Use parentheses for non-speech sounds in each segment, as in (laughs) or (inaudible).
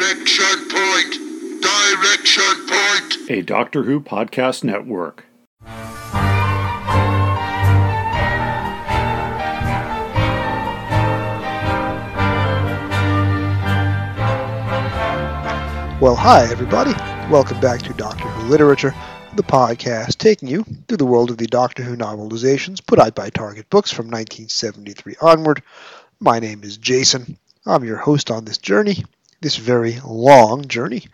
Direction Point! Direction Point! a Doctor Who podcast network. Well, hi, everybody. Welcome back to Doctor Who Literature, the podcast taking you through the world of the Doctor Who novelizations put out by Target Books from 1973 onward. My name is Jason. I'm your host on this journey, this very long journey.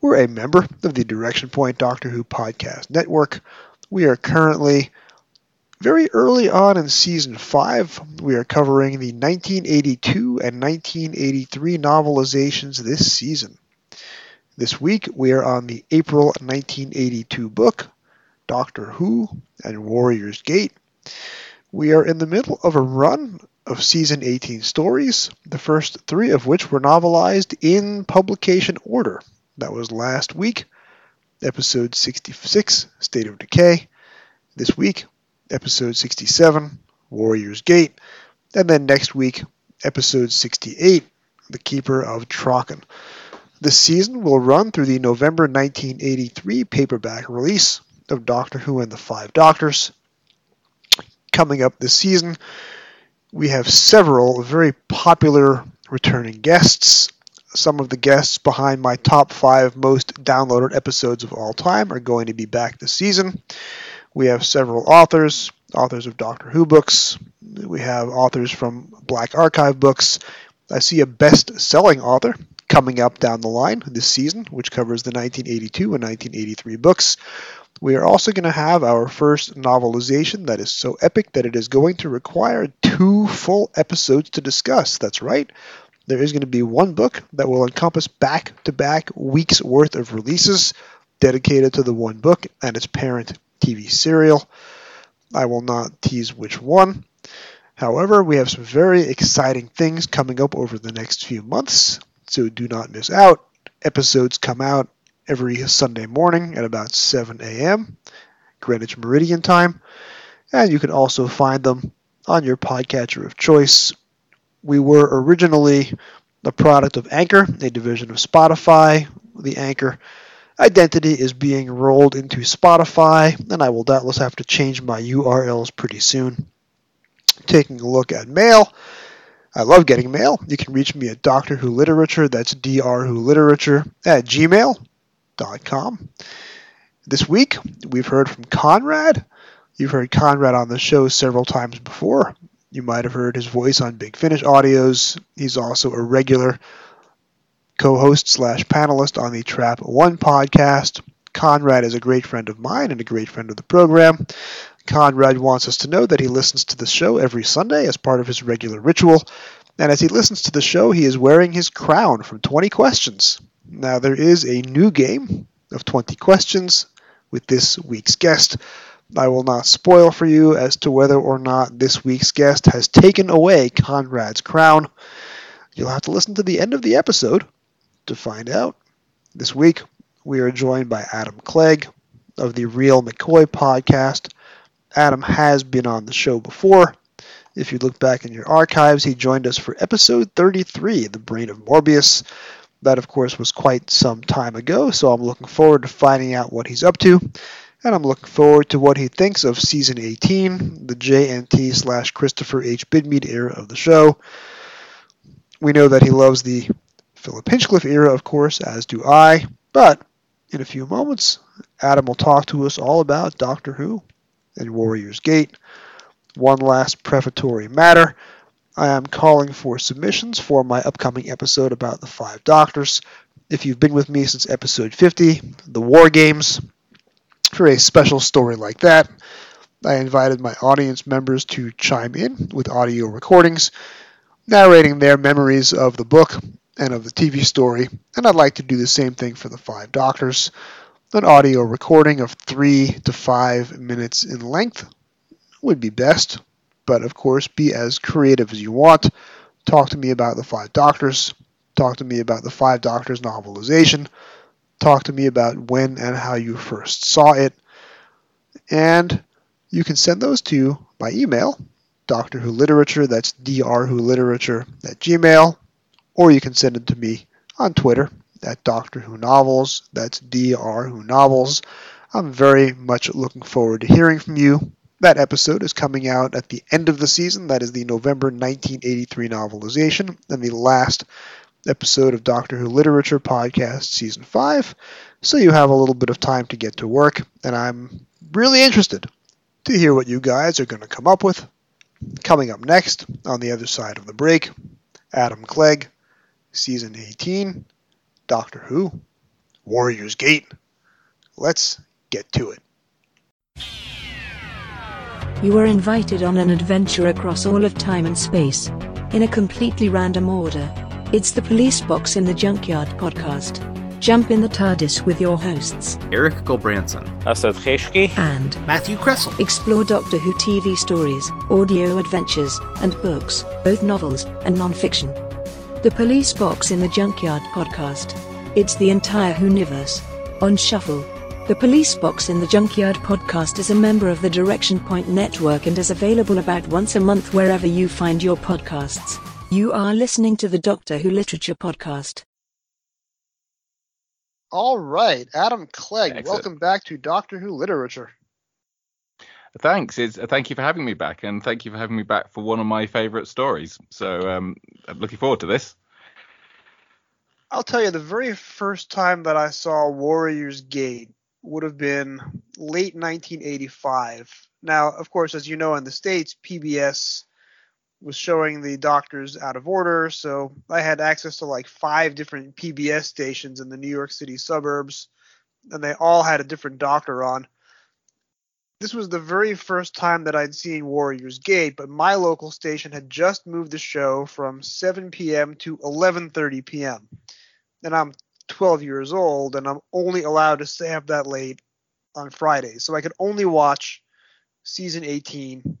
We're a member of the Direction Point Doctor Who podcast network. We are currently very early on in season 5. We are covering the 1982 and 1983 novelizations this season. This week we are on the April 1982 book, Doctor Who and Warrior's Gate. We are in the middle of a run of season 18 stories, the first three of which were novelized in publication order. That was last week, episode 66, State of Decay. This week, episode 67, Warrior's Gate. And then next week, episode 68, The Keeper of Traken. The season will run through the November 1983 paperback release of Doctor Who and the Five Doctors. Coming up this season, we have several very popular returning guests. Some of the guests behind my top five most downloaded episodes of all time are going to be back this season. We have several authors, authors of Doctor Who books. We have authors from Black Archive books. I see a best selling author coming up down the line this season, which covers the 1982 and 1983 books. We are also going to have our first novelization that is so epic that it is going to require two full episodes to discuss. That's right. There is going to be one book that will encompass back to back weeks worth of releases dedicated to the one book and its parent TV serial. I will not tease which one. However, we have some very exciting things coming up over the next few months so do not miss out. Episodes come out every Sunday morning at about 7 a.m. Greenwich Meridian time, and you can also find them on your podcatcher of choice. We were originally the product of Anchor, a division of Spotify. The Anchor identity is being rolled into Spotify, and I will doubtless have to change my URLs pretty soon. Taking a look at mail. I love getting mail. You can reach me at Doctor Who Literature, that's Dr Who Literature, at gmail.com. This week, we've heard from Conrad. You've heard Conrad on the show several times before. You might have heard his voice on Big Finish audios. He's also a regular co-host slash panelist on the Trap One podcast. Conrad is a great friend of mine and a great friend of the program. Conrad wants us to know that he listens to the show every Sunday as part of his regular ritual, and as he listens to the show, he is wearing his crown from 20 Questions. Now, there is a new game of 20 Questions with this week's guest. I will not spoil for you as to whether or not this week's guest has taken away Conrad's crown. You'll have to listen to the end of the episode to find out. This week, we are joined by Adam Clegg of the Real McCoy podcast. Adam has been on the show before. If you look back in your archives, he joined us for episode 33, The Brain of Morbius. That, of course, was quite some time ago, so I'm looking forward to finding out what he's up to. And I'm looking forward to what he thinks of season 18, the JNT slash Christopher H. Bidmead era of the show. We know that he loves the Philip Hinchcliffe era, of course, as do I. But in a few moments, Adam will talk to us all about Doctor Who and Warrior's Gate. One last prefatory matter. I am calling for submissions for my upcoming episode about the Five Doctors. If you've been with me since episode 50, the War Games, for a special story like that, I invited my audience members to chime in with audio recordings narrating their memories of the book and of the TV story, and I'd like to do the same thing for the Five Doctors an audio recording of three to five minutes in length would be best, but of course, be as creative as you want. Talk to me about the Five Doctors. Talk to me about the Five Doctors novelization. Talk to me about when and how you first saw it. And you can send those to by email, Doctor Who Literature, that's Dr Who Literature at Gmail, or you can send it to me on Twitter at Doctor Who Novels. That's DR Who Novels. I'm very much looking forward to hearing from you. That episode is coming out at the end of the season. That is the November 1983 novelization and the last episode of Doctor Who Literature Podcast Season 5. So you have a little bit of time to get to work, and I'm really interested to hear what you guys are going to come up with. Coming up next, on the other side of the break, Adam Clegg, Season 18, Doctor Who, Warrior's Gate. Let's get to it. You are invited on an adventure across all of time and space. In a completely random order. It's the Police Box in the Junkyard podcast. Jump in the TARDIS with your hosts Eric Gulbranson, Asad Kheshki, and Matthew Kressel. explore Doctor Who TV stories, audio adventures, and books, both novels and non-fiction. The Police Box in the Junkyard podcast. It's the entire Whoniverse. On shuffle. The Police Box in the Junkyard podcast is a member of the Direction Point Network and is available about once a month wherever you find your podcasts. You are listening to the Doctor Who Literature Podcast. All right, Adam Clegg, Excellent. welcome back to Doctor Who Literature. Thanks. It's, uh, thank you for having me back, and thank you for having me back for one of my favourite stories. So um, I'm looking forward to this. I'll tell you, the very first time that I saw Warrior's Gate would have been late 1985. Now, of course, as you know, in the States, PBS was showing the doctors out of order, so I had access to like five different PBS stations in the New York City suburbs, and they all had a different doctor on. This was the very first time that I'd seen Warrior's Gate, but my local station had just moved the show from 7 p.m. to 11:30 p.m. And I'm 12 years old, and I'm only allowed to stay up that late on Fridays, so I could only watch season 18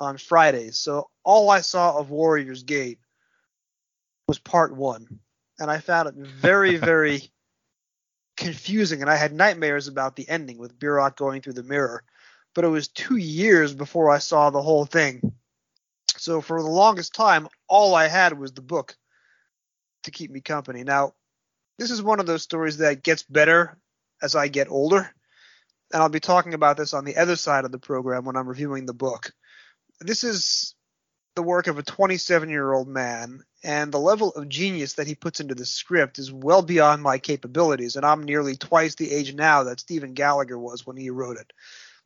on Fridays. So all I saw of Warrior's Gate was part one, and I found it very, (laughs) very confusing, and I had nightmares about the ending with Biroc going through the mirror. But it was two years before I saw the whole thing. So for the longest time, all I had was the book to keep me company. Now, this is one of those stories that gets better as I get older, and I'll be talking about this on the other side of the program when I'm reviewing the book. This is the work of a 27 year old man, and the level of genius that he puts into the script is well beyond my capabilities, and I'm nearly twice the age now that Stephen Gallagher was when he wrote it.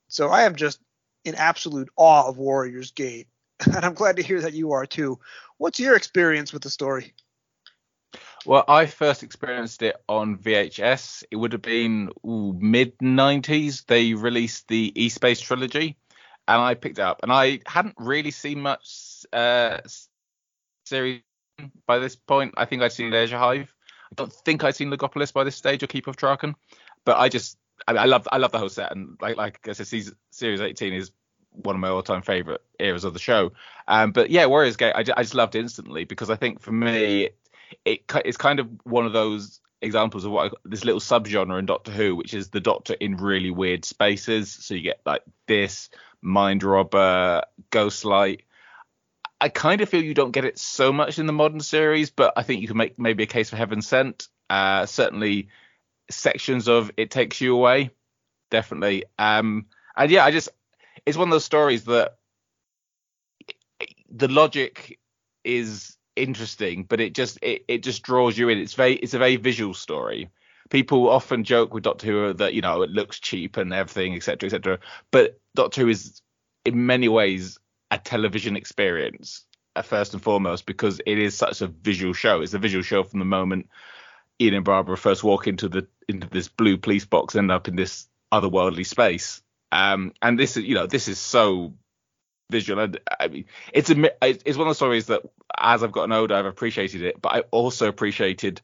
So I am just in absolute awe of Warrior's Gate, (laughs) and I'm glad to hear that you are too. What's your experience with the story? Well, I first experienced it on VHS. It would have been mid 90s. They released the E Space trilogy, and I picked it up. And I hadn't really seen much uh, series by this point. I think I'd seen Leisure Hive. I don't think I'd seen Logopolis by this stage or Keep of Traken. But I just, I, I love, I love the whole set. And like, like I said, series 18 is one of my all-time favorite eras of the show. Um, but yeah, Warriors Gate, I, I just loved instantly because I think for me, it it's kind of one of those examples of what I, this little subgenre in Doctor Who, which is the Doctor in really weird spaces. So you get like this, Mind Robber, Ghostlight. I kind of feel you don't get it so much in the modern series, but I think you can make maybe a case for Heaven Sent. Uh, certainly, sections of It Takes You Away, definitely. Um, and yeah, I just it's one of those stories that the logic is interesting, but it just it, it just draws you in. It's very it's a very visual story. People often joke with Doctor Who that you know it looks cheap and everything, etc., etc. But Doctor Who is in many ways a television experience uh, first and foremost because it is such a visual show. It's a visual show from the moment Ian and Barbara first walk into the into this blue police box, end up in this otherworldly space. Um, and this is you know this is so visual. And I mean, it's a it's one of the stories that as I've gotten older, I've appreciated it, but I also appreciated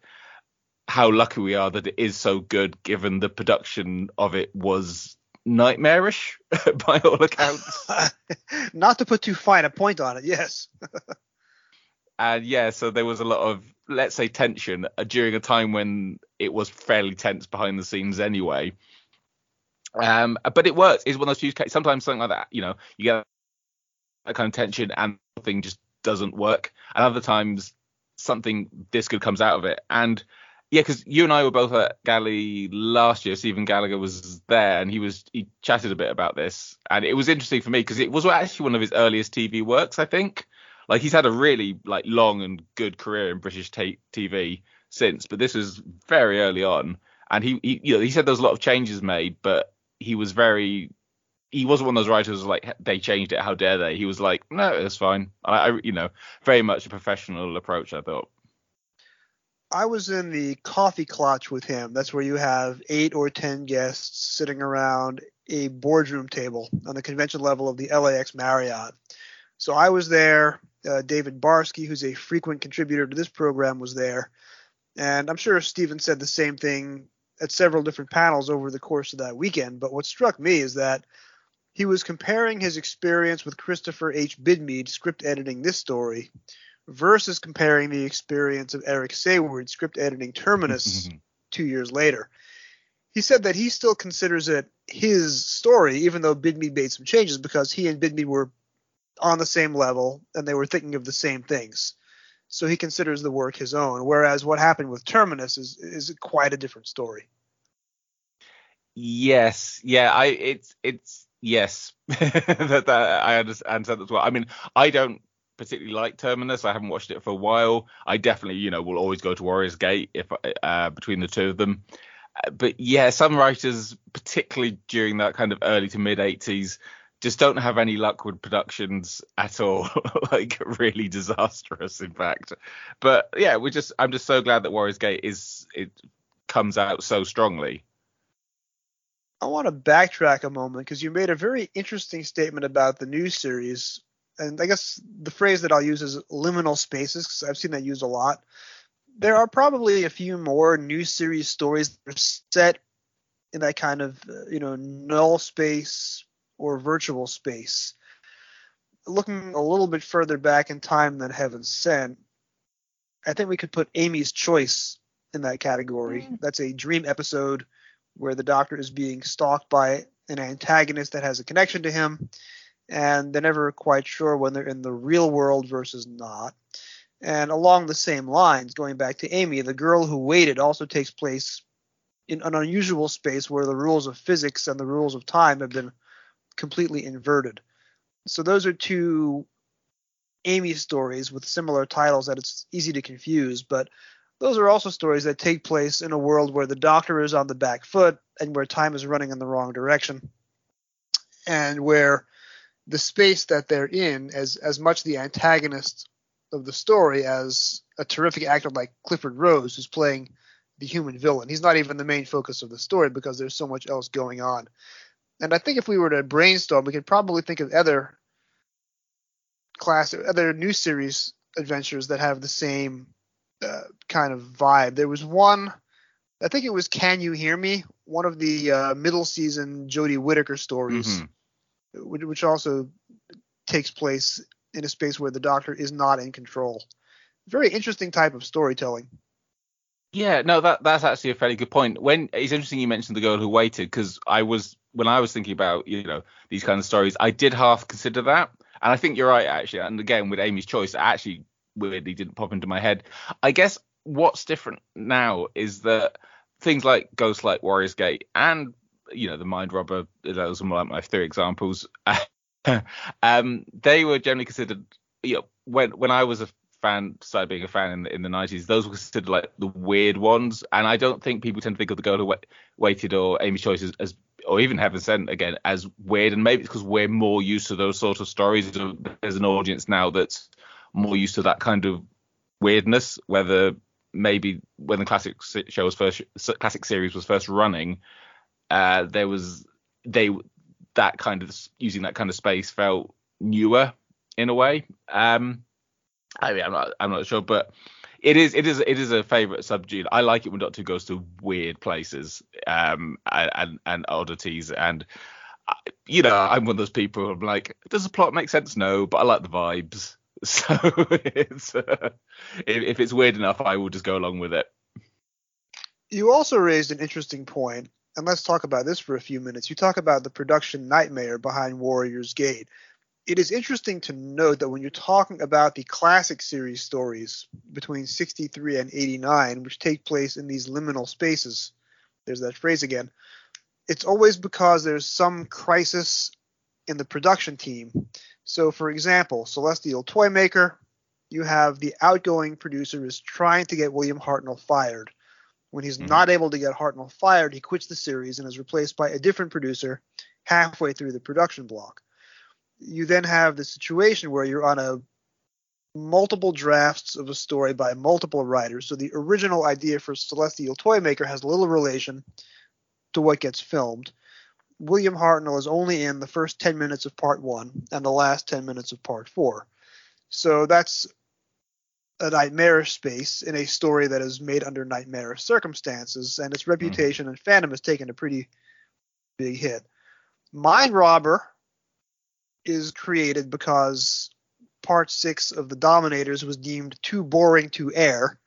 how lucky we are that it is so good, given the production of it was nightmarish (laughs) by all accounts. (laughs) Not to put too fine a point on it, yes. (laughs) and yeah, so there was a lot of let's say tension uh, during a time when it was fairly tense behind the scenes anyway. Um, but it works. It's one of those few cases. Sometimes something like that, you know, you get that kind of tension and something just doesn't work. And other times something this good comes out of it. And Yeah, because you and I were both at Galley last year. Stephen Gallagher was there, and he was he chatted a bit about this, and it was interesting for me because it was actually one of his earliest TV works, I think. Like he's had a really like long and good career in British t- TV since, but this was very early on, and he, he you know he said there was a lot of changes made, but he was very he wasn't one of those writers like they changed it. How dare they? He was like, no, it's fine. I, I you know very much a professional approach. I thought. I was in the coffee clutch with him. That's where you have eight or ten guests sitting around a boardroom table on the convention level of the LAX Marriott. So I was there. Uh, David Barsky, who's a frequent contributor to this program, was there. And I'm sure Stephen said the same thing at several different panels over the course of that weekend. But what struck me is that he was comparing his experience with Christopher H. Bidmead script editing this story versus comparing the experience of Eric Saward script editing Terminus (laughs) two years later. He said that he still considers it his story, even though Bidmead made some changes because he and Bidmead were on the same level and they were thinking of the same things. So he considers the work his own. Whereas what happened with Terminus is is quite a different story. Yes, yeah, I it's it's yes (laughs) that, that I understand that as well. I mean, I don't particularly like Terminus. I haven't watched it for a while. I definitely, you know, will always go to Warriors Gate if uh, between the two of them. Uh, but yeah, some writers, particularly during that kind of early to mid 80s, just don't have any luck with productions at all. (laughs) like really disastrous, in fact. But yeah, we just I'm just so glad that Warriors Gate is it comes out so strongly. I want to backtrack a moment because you made a very interesting statement about the new series and I guess the phrase that I'll use is liminal spaces because I've seen that used a lot. There are probably a few more new series stories that are set in that kind of uh, you know null space or virtual space. Looking a little bit further back in time than Heaven Sent, I think we could put Amy's Choice in that category. Mm. That's a dream episode where the Doctor is being stalked by an antagonist that has a connection to him and they're never quite sure when they're in the real world versus not. And along the same lines, going back to Amy, the girl who waited also takes place in an unusual space where the rules of physics and the rules of time have been completely inverted. So those are two Amy stories with similar titles that it's easy to confuse, but those are also stories that take place in a world where the doctor is on the back foot and where time is running in the wrong direction and where the space that they're in as as much the antagonist of the story as a terrific actor like Clifford Rose who's playing the human villain. He's not even the main focus of the story because there's so much else going on. And I think if we were to brainstorm, we could probably think of other class other new series adventures that have the same uh, kind of vibe. There was one I think it was Can You Hear Me? One of the uh, middle season Jodie Whittaker stories. Mm-hmm which also takes place in a space where the doctor is not in control. Very interesting type of storytelling. Yeah, no, that that's actually a fairly good point. When it's interesting you mentioned the girl who waited because I was when I was thinking about you know these kind of stories, I did half consider that, and I think you're right actually. And again, with Amy's choice, actually weirdly didn't pop into my head. I guess what's different now is that things like Ghostlight Warriors Gate and you know the Mind Robber. Those are like my three examples. (laughs) um, they were generally considered. You know, when when I was a fan, started being a fan in the, in the 90s, those were considered like the weird ones. And I don't think people tend to think of the Girl Who Waited or Amy's Choice as, as or even Heaven Sent again as weird. And maybe it's because we're more used to those sort of stories. There's an audience now that's more used to that kind of weirdness. Whether maybe when the classic show was first, classic series was first running, uh, there was they that kind of using that kind of space felt newer in a way. Um, I mean, I'm not I'm not sure, but it is it is it is a favorite subgene. I like it when Doctor goes to weird places um, and and oddities and uh, you know I'm one of those people. I'm like, does the plot make sense? No, but I like the vibes. (laughs) So it's uh, if, if it's weird enough, I will just go along with it. You also raised an interesting point and let's talk about this for a few minutes. You talk about the production nightmare behind Warriors Gate. it is interesting to note that when you're talking about the classic series stories between 63 and 89, which take place in these liminal spaces, there's that phrase again, it's always because there's some crisis in the production team. So, for example, Celestial Toymaker, you have the outgoing producer is trying to get William Hartnell fired. When he's Mhm. not able to get Hartnell fired, he quits the series and is replaced by a different producer halfway through the production block. You then have the situation where you're on a multiple drafts of a story by multiple writers. So the original idea for Celestial Toymaker has little relation to what gets filmed. William Hartnell is only in the first 10 minutes of part one and the last 10 minutes of part four. So that's a nightmarish space in a story that is made under nightmarish circumstances, and its hmm. reputation and fandom has taken a pretty big hit. Mind Robber is created because part six of The Dominators was deemed too boring to air,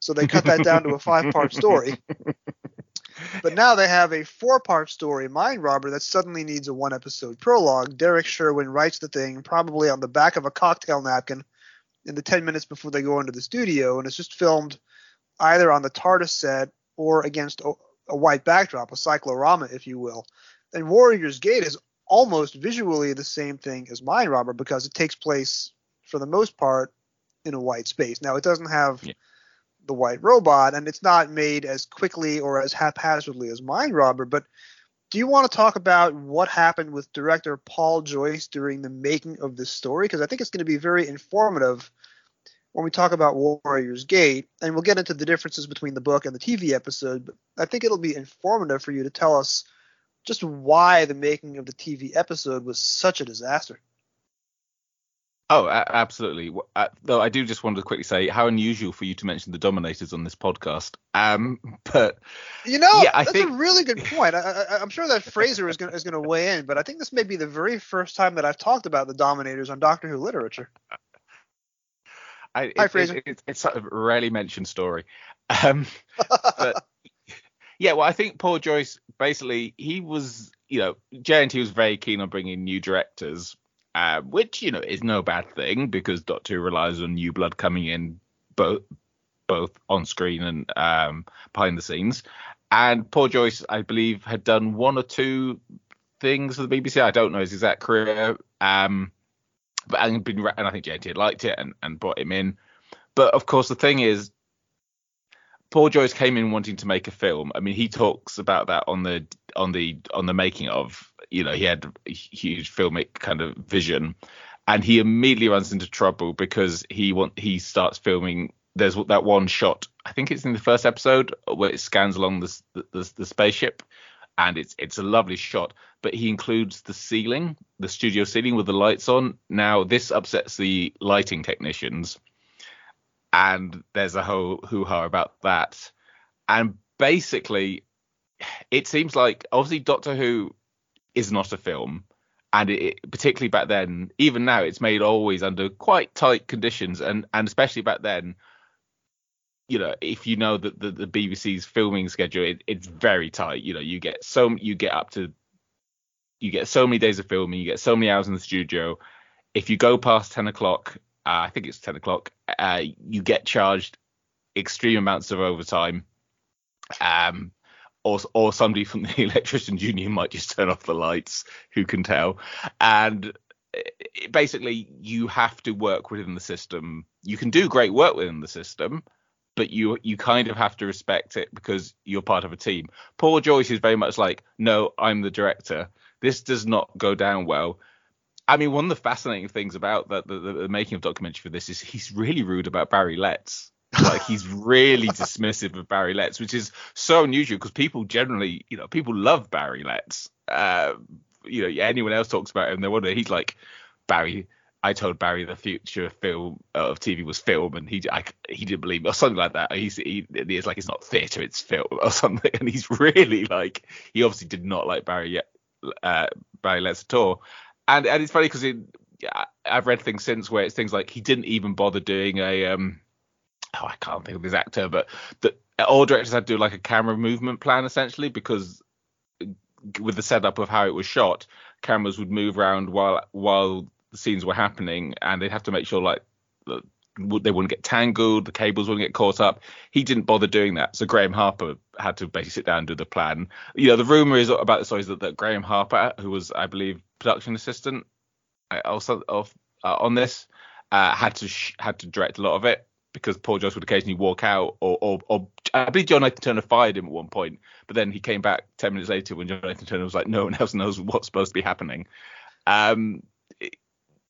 so they cut that down to a five part story. (laughs) But now they have a four part story, Mind Robber, that suddenly needs a one episode prologue. Derrick Sherwin writes the thing probably on the back of a cocktail napkin in the 10 minutes before they go into the studio, and it's just filmed either on the TARDIS set or against a, a white backdrop, a cyclorama, if you will. And Warriors Gate is almost visually the same thing as Mind Robber because it takes place, for the most part, in a white space. Now, it doesn't have Yeah. The white robot, and it's not made as quickly or as haphazardly as Mind Robber, but do you want to talk about what happened with director Paul Joyce during the making of this story? Because I think it's going to be very informative when we talk about Warriors Gate, and we'll get into the differences between the book and the TV episode. But I think it'll be informative for you to tell us just why the making of the TV episode was such a disaster. Oh, a- absolutely. Uh, though I do just want to quickly say how unusual for you to mention the Dominators on this podcast. Um, (laughs) but You know, Yeah, I that's think- a really good (laughs) point. I, I, I'm sure that Fraser is going is going to weigh in, but I think this may be the very first time that I've talked about the Dominators on Doctor Who literature. I, Hi, Fraser. it- it- it's a rarely mentioned story. (laughs) Um, but yeah, well, I think Paul Joyce basically he was, you know, JNT was very keen on bringing new directors, uh, which you know is no bad thing because Doctor Who relies on new blood coming in both both on screen and um, behind the scenes. And Paul Joyce, I believe, had done one or two things for the BBC. I don't know his exact career. Um, but and been and I think JNT had liked it and, and brought him in. But of course, the thing is, Paul Joyce came in wanting to make a film. I mean, he talks about that on the on the on the making of. You know, he had huge filmic kind of vision, and he immediately runs into trouble because he want he starts filming. There's that one shot. I think it's in the first episode where it scans along the the, the, spaceship, and it's it's a lovely shot. But he includes the ceiling, the studio ceiling with the lights on. Now this upsets the lighting technicians and there's a whole hoo-ha about that. And basically, it seems like obviously Doctor Who is not a film, and it, particularly back then, even now, it's made always under quite tight conditions, and and especially back then. You know, if you know that the, the BBC's filming schedule, it, it's very tight. You know, you get so you get up to you get so many days of filming, you get so many hours in the studio. If you go past ten o'clock, uh, I think it's 10 o'clock, uh, you get charged extreme amounts of overtime. Um, or, or somebody from the (laughs) electricians union might just turn off the lights. Who can tell? And it, basically, you have to work within the system. You can do great work within the system, but you you kind of have to respect it because you're part of a team. Paul Joyce is very much like, no, I'm the director. This does not go down well. I mean, one of the fascinating things about the, the, the making of documentary for this is he's really rude about Barry Letts. Like he's really dismissive of Barry Letts, which is so unusual because people generally, you know, people love Barry Letts. Uh, you know, anyone else talks about him, they wonder. He's like Barry. I told Barry the future of film uh, of TV was film, and he I, he didn't believe me or something like that. He's he, it's like it's not theatre, it's film (laughs) or something. And he's really like he obviously did not like Barry yet, uh, Barry Letts at all and and it's funny because I've read things since where it's things like he didn't even bother doing a um oh I can't think of his actor but all directors had to do like a camera movement plan essentially because with the setup of how it was shot cameras would move around while while the scenes were happening, and they'd have to make sure like the, they wouldn't get tangled, the cables wouldn't get caught up. He didn't bother doing that, so Graeme Harper had to basically sit down and do the plan. You know, the rumor is about the story is that, that Graeme Harper, who was I believe production assistant, uh, also of uh, on this, uh, had to sh- had to direct a lot of it because Paul Joyce would occasionally walk out, or, or, or I believe John Nathan Turner fired him at one point, but then he came back ten minutes later when John Nathan Turner was like, no one else knows what's supposed to be happening. Um, it,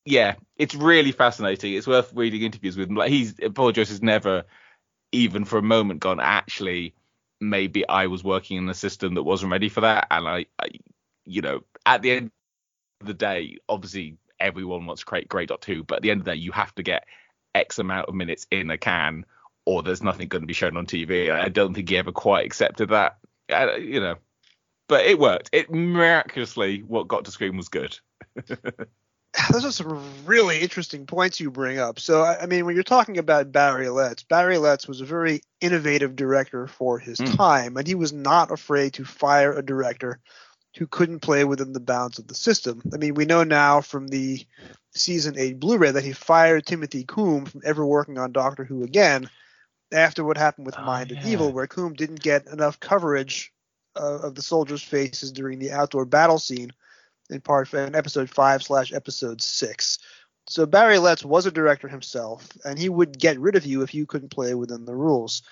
yeah, it's really fascinating. It's worth reading interviews with him. Like he's Paul Joyce has never even for a moment gone actually maybe I was working in a system that wasn't ready for that, and I, I you know, at the end of the day, obviously everyone wants to create great Doctor Who, but at the end of the day, you have to get X amount of minutes in a can, or there's nothing going to be shown on TV. I don't think he ever quite accepted that, uh, you know. But it worked. It miraculously, what got to screen was good. (laughs) Those are some really interesting points you bring up. So, I mean, when you're talking about Barry Letts, Barry Letts was a very innovative director for his Mm. time, and he was not afraid to fire a director who couldn't play within the bounds of the system. I mean, we know now from the season eight Blu-ray that he fired Timothy Combe from ever working on Doctor Who again after what happened with Oh, Mind of yeah. Evil, where Combe didn't get enough coverage uh, of the soldiers' faces during the outdoor battle scene in part in episode five slash episode six. So Barry Letts was a director himself, and he would get rid of you if you couldn't play within the rules.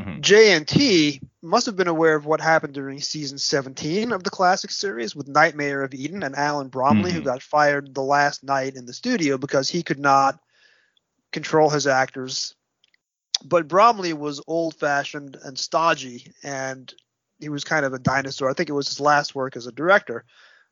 Mhm. JNT must have been aware of what happened during season 17 of the classic series with Nightmare of Eden and Alan Bromly, who Mhm. got fired the last night in the studio because he could not control his actors. But Bromly was old fashioned and stodgy, and he was kind of a dinosaur. I think it was his last work as a director.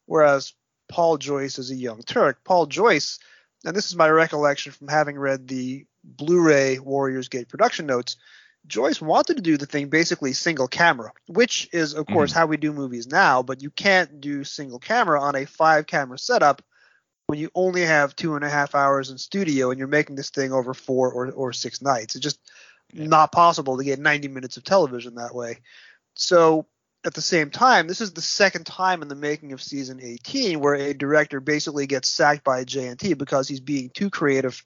Whereas Paul Joyce is a young Turk. Paul Joyce, and this is my recollection from having read the Blu ray Warriors Gate production notes, Joyce wanted to do the thing basically single camera, which is, of course, mm-hmm. how we do movies now, but you can't do single camera on a five camera setup when you only have two and a half hours in studio and you're making this thing over four or, or six nights. It's just not possible to get 90 minutes of television that way. So at the same time, this is the second time in the making of season 18 where a director basically gets sacked by JNT because he's being too creative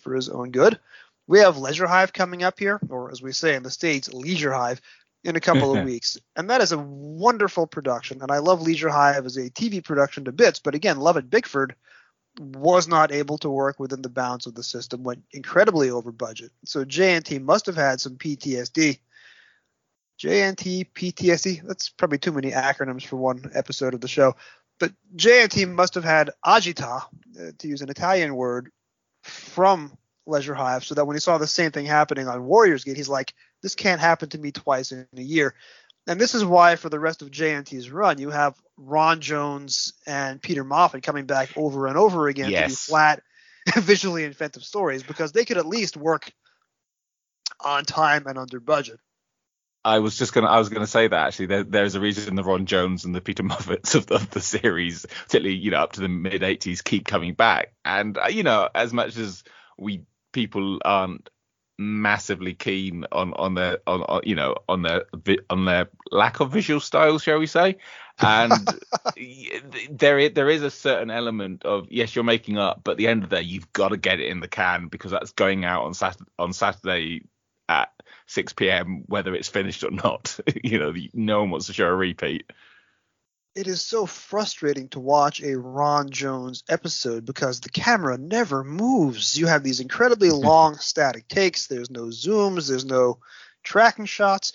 for his own good. We have Leisure Hive coming up here, or as we say in the States, Leisure Hive, in a couple of (laughs) weeks. And that is a wonderful production. And I love Leisure Hive as a TV production to bits. But again, Lovett Bickford was not able to work within the bounds of the system, went incredibly over budget. So JNT must have had some PTSD. JNT, PTSD, that's probably too many acronyms for one episode of the show. But JNT must have had agita, uh, to use an Italian word, from Leisure Hive, so that when he saw the same thing happening on Warriors Gate, he's like, this can't happen to me twice in a year. And this is why, for the rest of JNT's run, you have Ron Jones and Peter Moffat coming back over and over again to do flat, (laughs) visually inventive stories because they could at least work on time and under budget. I was just gonna I was gonna say that actually there, there's a reason the Ron Jones and the Peter (laughs) Moffats of, of the series, particularly you know up to the mid 80s, keep coming back. And uh, you know as much as we people aren't massively keen on on their on, on you know on their on their lack of visual style, shall we say? And (laughs) there there is a certain element of yes you're making up, but at the end of the day you've got to get it in the can because that's going out on Saturday on Saturday at 6 p.m. whether it's finished or not. (laughs) you know, no one wants to show a repeat. It is so frustrating to watch a Ron Jones episode because the camera never moves. You have these incredibly (laughs) long static takes. There's no zooms. There's no tracking shots.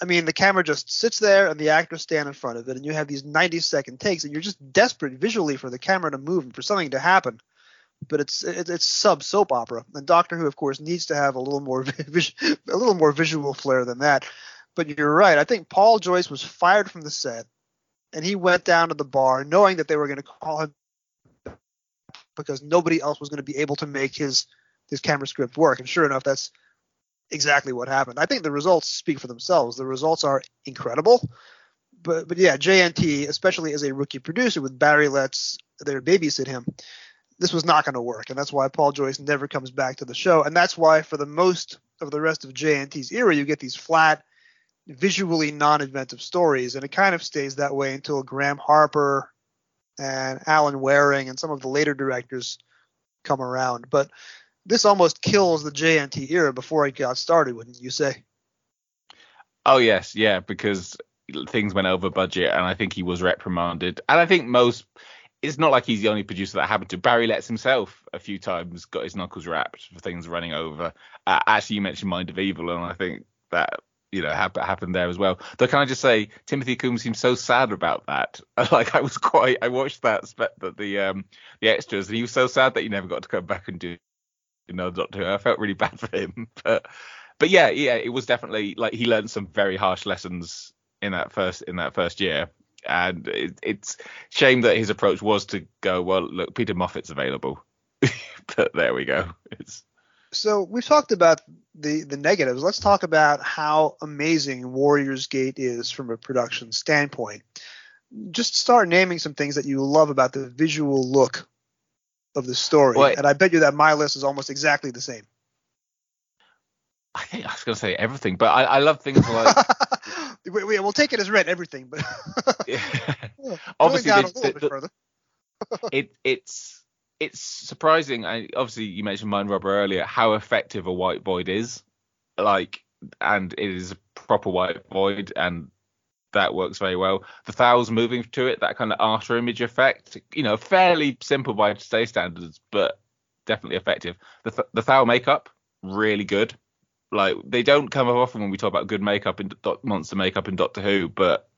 I mean, the camera just sits there and the actors stand in front of it, and you have these 90 second takes, and you're just desperate visually for the camera to move and for something to happen. But it's it, it's sub soap opera, and Doctor Who, of course, needs to have a little more (laughs) vis- a little more visual flair than that. But you're right. I think Paul Joyce was fired from the set and he went down to the bar knowing that they were going to call him because nobody else was going to be able to make his his camera script work. And sure enough, that's exactly what happened. I think the results speak for themselves. The results are incredible. But but yeah, JNT, especially as a rookie producer with Barry Letts to babysit him, this was not going to work, and that's why Paul Joyce never comes back to the show, and that's why for the most of the rest of JNT's era, you get these flat, visually non-inventive stories, and it kind of stays that way until Graeme Harper and Alan Wareing and some of the later directors come around. But this almost kills the JNT era before it got started, wouldn't you say? Oh yes, yeah, because things went over budget, and I think he was reprimanded. And I think most, it's not like he's the only producer that happened to. Barry Letts himself a few times got his knuckles rapped for things running over. Uh, actually, you mentioned Mind of Evil, and I think that you know happened there as well. Though can I just say, Timothy Coombs seems so sad about that. (laughs) like I was quite, I watched that the the um the extras, and he was so sad that he never got to come back and do know Doctor Who. I felt really (laughs) bad for him, but but yeah, yeah, it was definitely like he learned some very harsh lessons in that first in that first year. And it, it's shame that his approach was to go, well, look, Peter Moffat's available, (laughs) but there we go. It's so we've talked about the the negatives. Let's talk about how amazing Warriors Gate is from a production standpoint. Just start naming some things that you love about the visual look of the story, and I bet you that my list is almost exactly the same. I think I was going to say everything, but I, I love things (laughs) like. we, we, we'll take it as read everything, but. (laughs) yeah. (laughs) Obviously, the, the, the, it it's it's surprising. I, obviously, you mentioned Mind Robber earlier. How effective a white void is, like, and it is a proper white void, and that works very well. The Tharils moving to it, that kind of after image effect, you know, fairly simple by today's standards, but definitely effective. The the Tharil makeup, really good. Like they don't come up often when we talk about good makeup in monster makeup in Doctor Who, but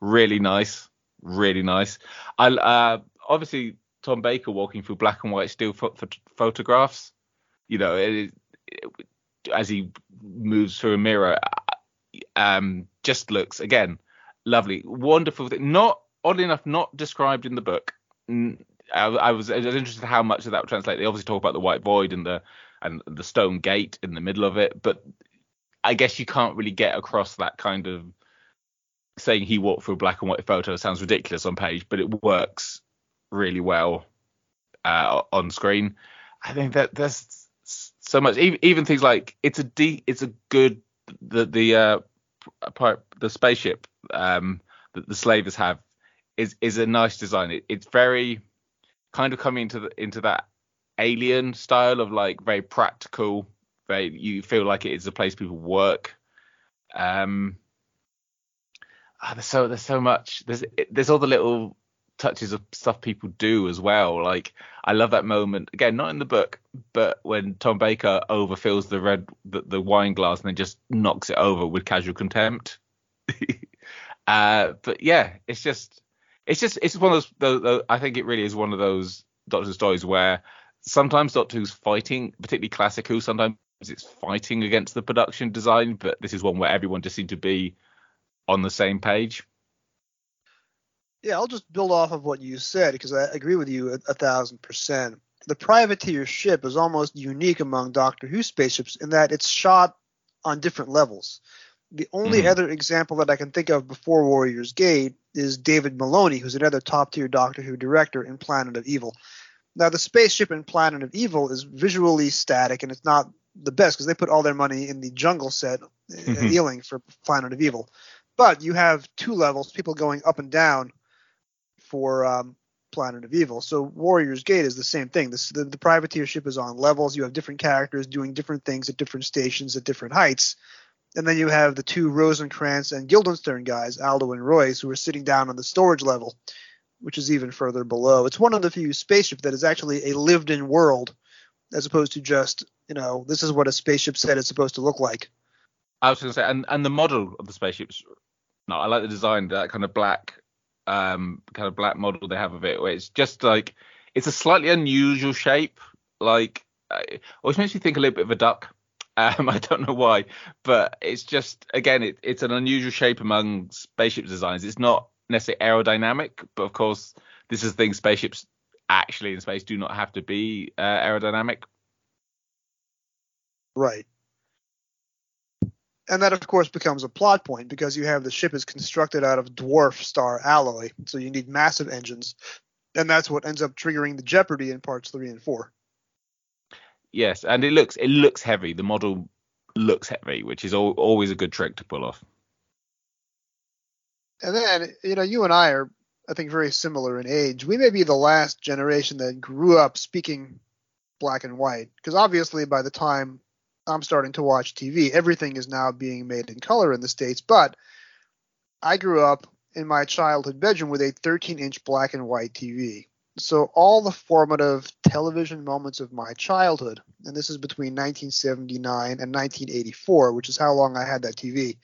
really nice, really nice. I uh, obviously Tom Baker walking through black and white still ph- photographs. You know, it, it, as he moves through a mirror, um, just looks again lovely, wonderful. Not oddly enough, not described in the book. I, I, was, I was interested how much of that would translate. They obviously talk about the white void and the and the stone gate in the middle of it, but I guess you can't really get across that kind of saying he walked through a black and white photo sounds ridiculous on page, but it works really well uh, on screen. I think that there's so much, even, even things like it's a it's a good the the uh, part the spaceship um, that the slavers have is is a nice design. It, it's very kind of coming into the into that alien style of like very practical. Very you feel like it is a place people work. Um, oh, there's so there's so much. There's there's all the little touches of stuff people do as well. Like I love that moment again, not in the book, but when Tom Baker overfills the red the, the wine glass and then just knocks it over with casual contempt. (laughs) uh, but yeah, it's just it's just it's one of those, those, those, I think it really is one of those Doctor stories where sometimes Doctor Who's fighting, particularly classic Who, sometimes it's fighting against the production design, but this is one where everyone just seemed to be on the same page. Yeah, I'll just build off of what you said because I agree with you a, a thousand percent. The privateer ship is almost unique among Doctor Who spaceships in that it's shot on different levels. The only mm other example that I can think of before Warrior's Gate is David Maloney, who's another top tier Doctor Who director in Planet of Evil. Now, the spaceship in Planet of Evil is visually static and it's not the best because they put all their money in the jungle set mm-hmm. Ealing for Planet of Evil. But you have two levels, people going up and down for um, Planet of Evil. So Warrior's Gate is the same thing. This, the, the privateer ship is on levels. You have different characters doing different things at different stations at different heights. And then you have the two Rosencrantz and Guildenstern guys, Aldo and Royce, who are sitting down on the storage level, which is even further below. It's one of the few spaceships that is actually a lived-in world, as opposed to just, you know, this is what a spaceship set is supposed to look like. I was going to say, and, and the model of the spaceships, no, I like the design, that kind of black um, kind of black model they have of it, where it's just like it's a slightly unusual shape, like which makes me think a little bit of a duck. Um, (laughs) I don't know why, but it's just again, it, it's an unusual shape among spaceship designs. It's not necessarily aerodynamic, but of course, this is the thing spaceships actually in space do not have to be uh, aerodynamic. Right and that of course becomes a plot point because you have the ship is constructed out of dwarf star alloy, so you need massive engines, and that's what ends up triggering the jeopardy in parts three and four. Yes, and it looks it looks heavy. The model looks heavy, which is al- always a good trick to pull off. And then you know you and I are I think, very similar in age. We may be the last generation that grew up speaking black and white, because obviously by the time I'm starting to watch TV, everything is now being made in color in the States. But I grew up in my childhood bedroom with a 13 inch black and white TV. So all the formative television moments of my childhood, and this is between 1979 and 1984, which is how long I had that TV.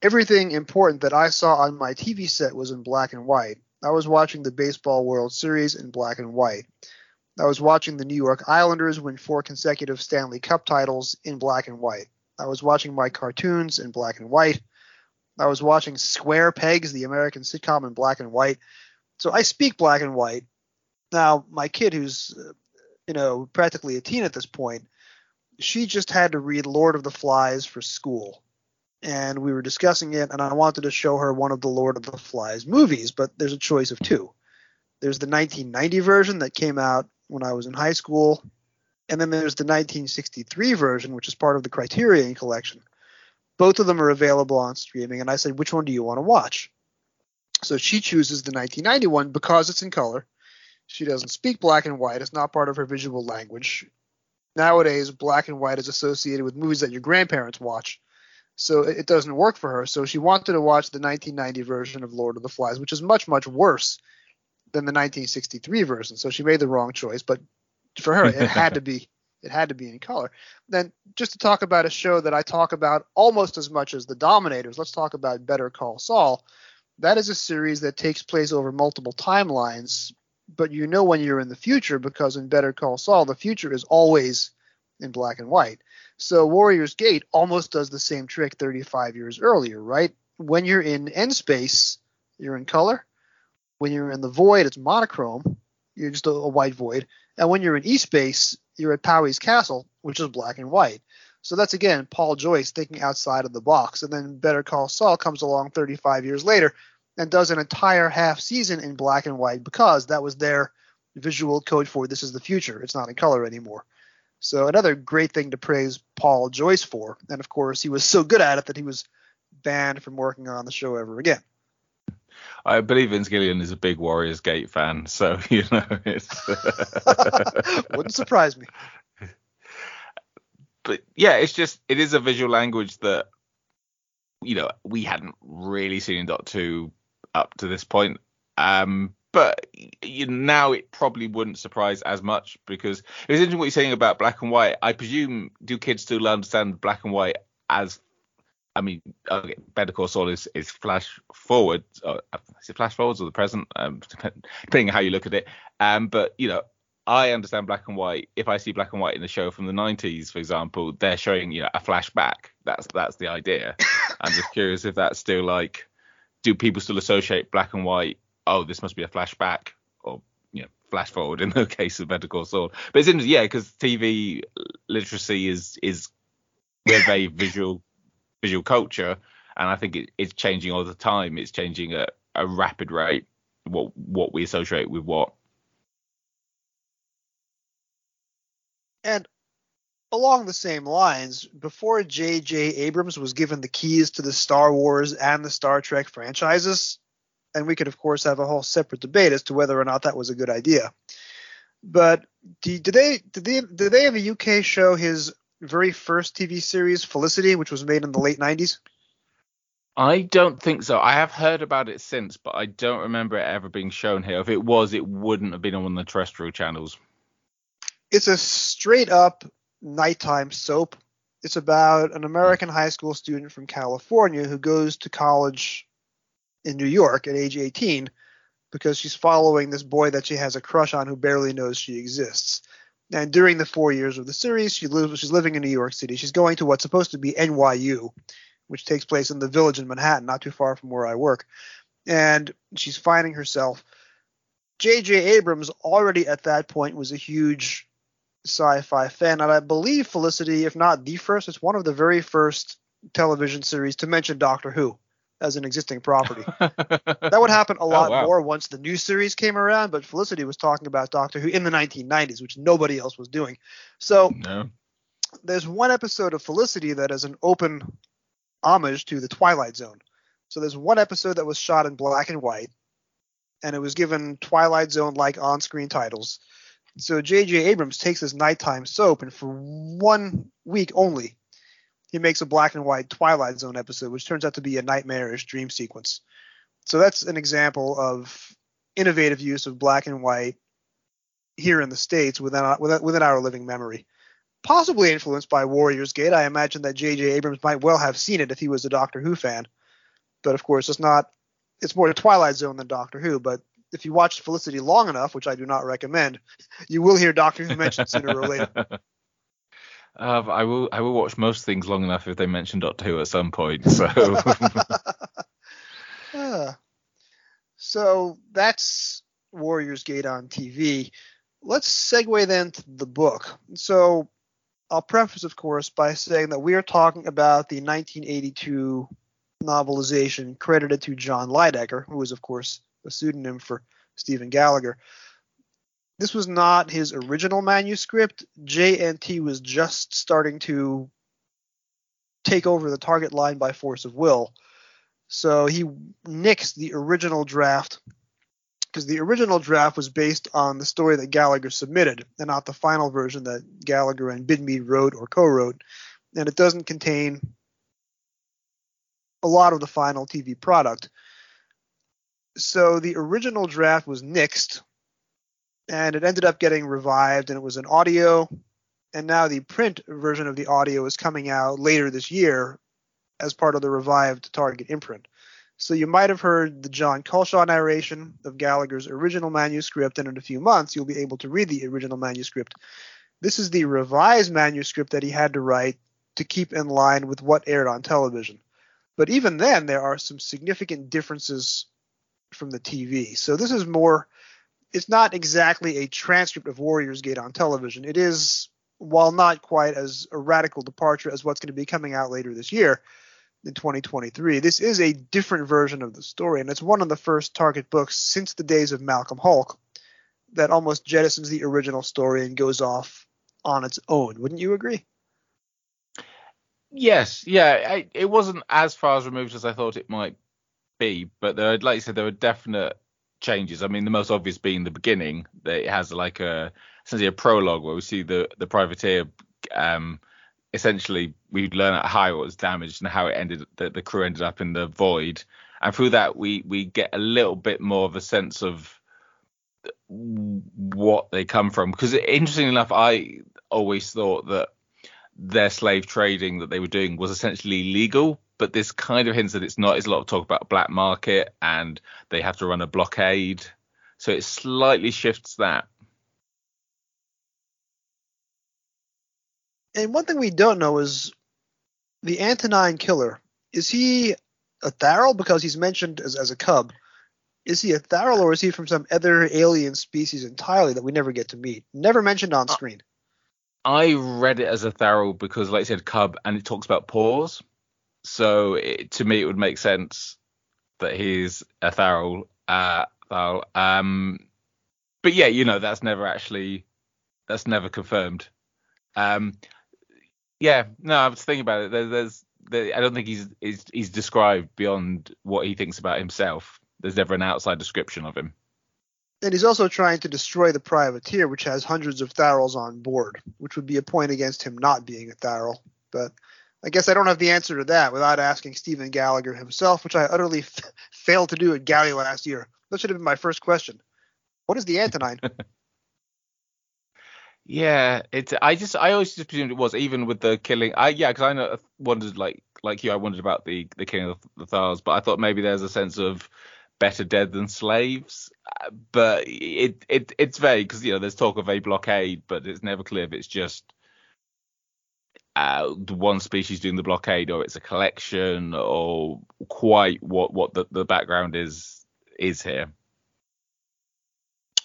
Everything important that I saw on my TV set was in black and white. I was watching the Baseball World Series in black and white. I was watching the New York Islanders win four consecutive Stanley Cup titles in black and white. I was watching my cartoons in black and white. I was watching Square Pegs, the American sitcom, in black and white. So I speak black and white. Now, my kid, who's uh, you know practically a teen at this point, she just had to read Lord of the Flies for school, and we were discussing it, and I wanted to show her one of the Lord of the Flies movies, but there's a choice of two. There's the 1990 version that came out when I was in high school, and then there's the 1963 version, which is part of the Criterion collection. Both of them are available on streaming, and I said, which one do you want to watch? So she chooses the 1991 because it's in color. She doesn't speak black and white. It's not part of her visual language. Nowadays, black and white is associated with movies that your grandparents watch. So it doesn't work for her. So she wanted to watch the 1990 version of Lord of the Flies, which is much, much worse than the 1963 version. So she made the wrong choice. But for her, it had to be (laughs) it had to be in color. Then just to talk about a show that I talk about almost as much as The Dominators, let's talk about Better Call Saul. That is a series that takes place over multiple timelines, but you know when you're in the future because in Better Call Saul, the future is always in black and white. So Warriors Gate almost does the same trick 35 years earlier, right? When you're in N-space, you're in color. When you're in the void, it's monochrome. You're just a, a white void. And when you're in E space, you're at Powis Castle, which is black and white. So that's again Paul Joyce thinking outside of the box. And then Better Call Saul comes along 35 years later and does an entire half season in black and white because that was their visual code for this is the future. It's not in color anymore. So another great thing to praise Paul Joyce for. And of course, he was so good at it that he was banned from working on the show ever again. I believe Vince Gilligan is a big Warriors Gate fan, so (laughs) you know it's (laughs) wouldn't surprise me. But yeah, it's just it is a visual language that you know we hadn't really seen in Dot Two up to this point. Um, but you now it probably wouldn't surprise as much because it was interesting what you're saying about black and white. I presume do kids still understand black and white as I mean, okay, Better Call Saul is, is flash forward. Uh, is it flash forwards or the present? Um, (laughs) depending on how you look at it. Um, but you know, I understand black and white. If I see black and white in the show from the 90s, for example, they're showing you know a flashback. That's that's the idea. (laughs) I'm just curious if that's still like, do people still associate black and white? Oh, this must be a flashback, or you know, flash forward in the (laughs) case of Better Call Saul. But it's interesting, yeah, because TV literacy is is we're very visual visual culture, and I think it, it's changing all the time. It's changing at a rapid rate. What what we associate with what. And along the same lines, before J.J. Abrams was given the keys to the Star Wars and the Star Trek franchises, and we could of course have a whole separate debate as to whether or not that was a good idea. But did they did they did they have a UK show his very first TV series, Felicity, which was made in the late 90s? I don't think so. I have heard about it since, but I don't remember it ever being shown here. If it was, it wouldn't have been on one of the terrestrial channels. It's a straight up nighttime soap. It's about an American high school student from California who goes to college in New York at age 18 because she's following this boy that she has a crush on who barely knows she exists. And during the four years of the series, she lives, she's living in New York City. She's going to what's supposed to be NYU, which takes place in the village in Manhattan, not too far from where I work. And she's finding herself. J.J. Abrams already at that point was a huge sci-fi fan, and I believe Felicity, if not the first, it's one of the very first television series to mention Doctor Who as an existing property. (laughs) that would happen a oh, lot oh, wow. more once the new series came around, but Felicity was talking about Doctor Who in the 1990s, which nobody else was doing. So no. there's one episode of Felicity that is an open homage to the Twilight Zone. So there's one episode that was shot in black and white, and it was given Twilight Zone like on screen titles. So J.J. Abrams takes his nighttime soap, and for one week only, he makes a black and white Twilight Zone episode, which turns out to be a nightmarish dream sequence. So that's an example of innovative use of black and white here in the states within our, within our living memory. Possibly influenced by Warriors Gate, I imagine that J.J. Abrams might well have seen it if he was a Doctor Who fan. But of course, it's not. It's more a Twilight Zone than Doctor Who. But if you watch Felicity long enough, which I do not recommend, you will hear Doctor Who mentioned sooner or later. (laughs) Uh, I will. I will watch most things long enough if they mention Doctor Who at some point. So. (laughs) yeah. So that's Warriors Gate on TV. Let's segue then to the book. So I'll preface, of course, by saying that we are talking about the 1982 novelization credited to John Lydecker, who is, of course, a pseudonym for Stephen Gallagher. This was not his original manuscript. JNT was just starting to take over the target line by force of will. So he nixed the original draft because the original draft was based on the story that Gallagher submitted and not the final version that Gallagher and Bidmead wrote or co-wrote. And it doesn't contain a lot of the final TV product. So the original draft was nixed and it ended up getting revived and it was an audio and now the print version of the audio is coming out later this year as part of the revived Target imprint. So you might have heard the Jon Culshaw narration of Gallagher's original manuscript, and in a few months you'll be able to read the original manuscript. This is the revised manuscript that he had to write to keep in line with what aired on television. But even then, there are some significant differences from the TV. So this is more, it's not exactly a transcript of Warriors Gate on television. It is, while not quite as a radical departure as what's going to be coming out later this year, in 2023. This is a different version of the story, and it's one of the first Target books since the days of Malcolm Hulke that almost jettisons the original story and goes off on its own. Wouldn't you agree? Yes, yeah. I, it wasn't as far as removed as I thought it might be, but there, like you said, there are definite changes. I mean, the most obvious being the beginning. That it has like a essentially a prologue where we see the the privateer um, essentially we learn how it was damaged and how it ended that the crew ended up in the void and through that we we get a little bit more of a sense of what they come from because interestingly enough i always thought that their slave trading that they were doing was essentially legal but this kind of hints that it's not there's a lot of talk about black market and they have to run a blockade so it slightly shifts that and one thing we don't know is the Antonine killer. Is he a Tharil because he's mentioned as, as a cub? Is he a Tharil or is he from some other alien species entirely that we never get to meet? Never mentioned on screen. I read it as a Tharil because, like I said, cub, and it talks about paws. So it, to me, it would make sense that he's a Tharil. Uh, Tharil. Um, but yeah, you know, that's never actually that's never confirmed. Um, yeah, no, I was thinking about it. There, there's, there, I don't think he's, he's he's described beyond what he thinks about himself. There's never an outside description of him. And he's also trying to destroy the privateer, which has hundreds of Tharils on board, which would be a point against him not being a Tharil. But I guess I don't have the answer to that without asking Stephen Gallagher himself, which I utterly f- (laughs) failed to do at Galley last year. That should have been my first question. What is the Antonine? (laughs) Yeah, it's. I just I always just presumed it was even with the killing. I yeah, because I know, wondered like like you, I wondered about the the killing of the Thals, but I thought maybe there's a sense of better dead than slaves. Uh, but it it it's vague because you know there's talk of a blockade, but it's never clear if it's just uh, one species doing the blockade or it's a collection or quite what what the, the background is is here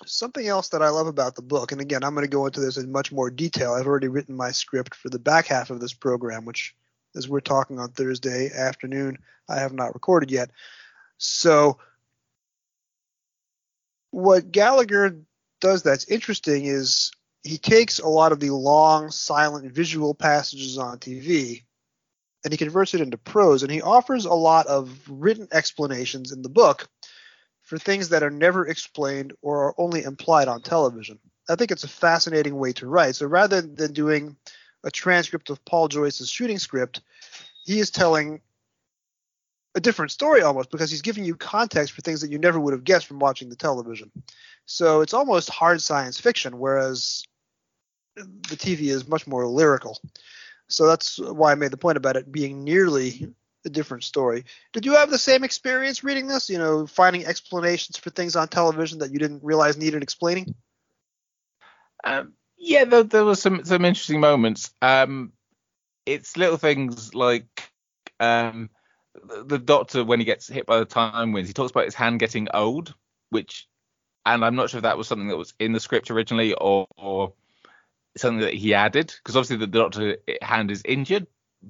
something else that I love about the book, and again, I'm going to go into this in much more detail. I've already written my script for the back half of this program, which, as we're talking on Thursday afternoon, I have not recorded yet. So, what Gallagher does that's interesting is he takes a lot of the long, silent, visual passages on TV and he converts it into prose, and he offers a lot of written explanations in the book for things that are never explained or are only implied on television. I think it's a fascinating way to write. So rather than doing a transcript of Paul Joyce's shooting script, he is telling a different story almost because he's giving you context for things that you never would have guessed from watching the television. So it's almost hard science fiction, whereas the TV is much more lyrical. So that's why I made the point about it being nearly a different story. Did you have the same experience reading this? You know, finding explanations for things on television that you didn't realize needed explaining? Um, yeah, there, there was some some interesting moments. Um, it's little things like um, the, the doctor when he gets hit by the time winds. He talks about his hand getting old, which, and I'm not sure if that was something that was in the script originally or, or something that he added because obviously the, the doctor hand is injured,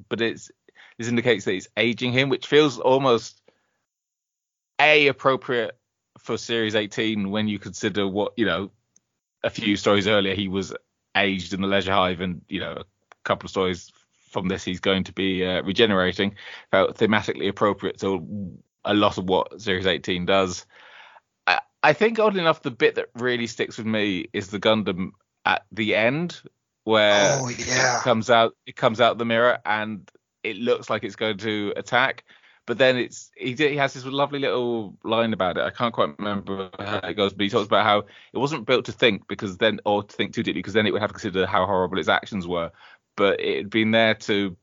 but it's this indicates that it's aging him, which feels almost a appropriate for series 18 when you consider what you know a few stories earlier he was aged in the leisure hive and you know a couple of stories from this he's going to be uh, regenerating felt thematically appropriate to a lot of what series 18 does. I, I think oddly enough the bit that really sticks with me is the Gundan at the end where Oh, yeah. it comes out it comes out the mirror and it looks like it's going to attack but then it's he did, he has this lovely little line about it. I can't quite remember how it goes, but he talks about how it wasn't built to think because then or to think too deeply because then it would have to consider how horrible its actions were. But it had been there to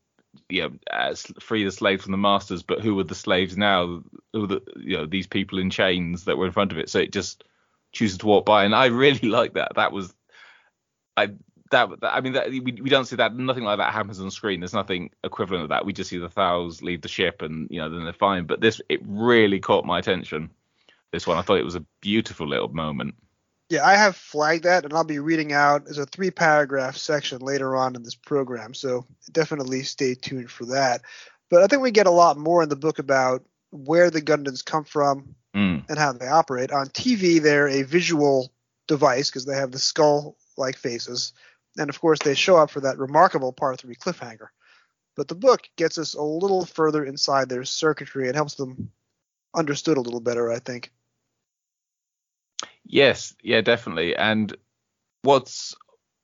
you know uh, free the slaves from the masters. But who were the slaves now? Who the you know these people in chains that were in front of it? So it just chooses to walk by, and I really (laughs) like that. That was I that, that I mean that we, we don't see that nothing like that happens on screen. There's nothing equivalent of that. We just see the Thals leave the ship and you know then they're fine. But this it really caught my attention. This one I thought it was a beautiful little moment. Yeah, I have flagged that, and I'll be reading out as a three paragraph section later on in this program. So definitely stay tuned for that. But I think we get a lot more in the book about where the Gundans come from Mm. and how they operate. On TV, they're a visual device because they have the skull like faces. And of course, they show up for that remarkable part three cliffhanger. But the book gets us a little further inside their circuitry and helps them understood a little better, I think. Yes, yeah, definitely. And what's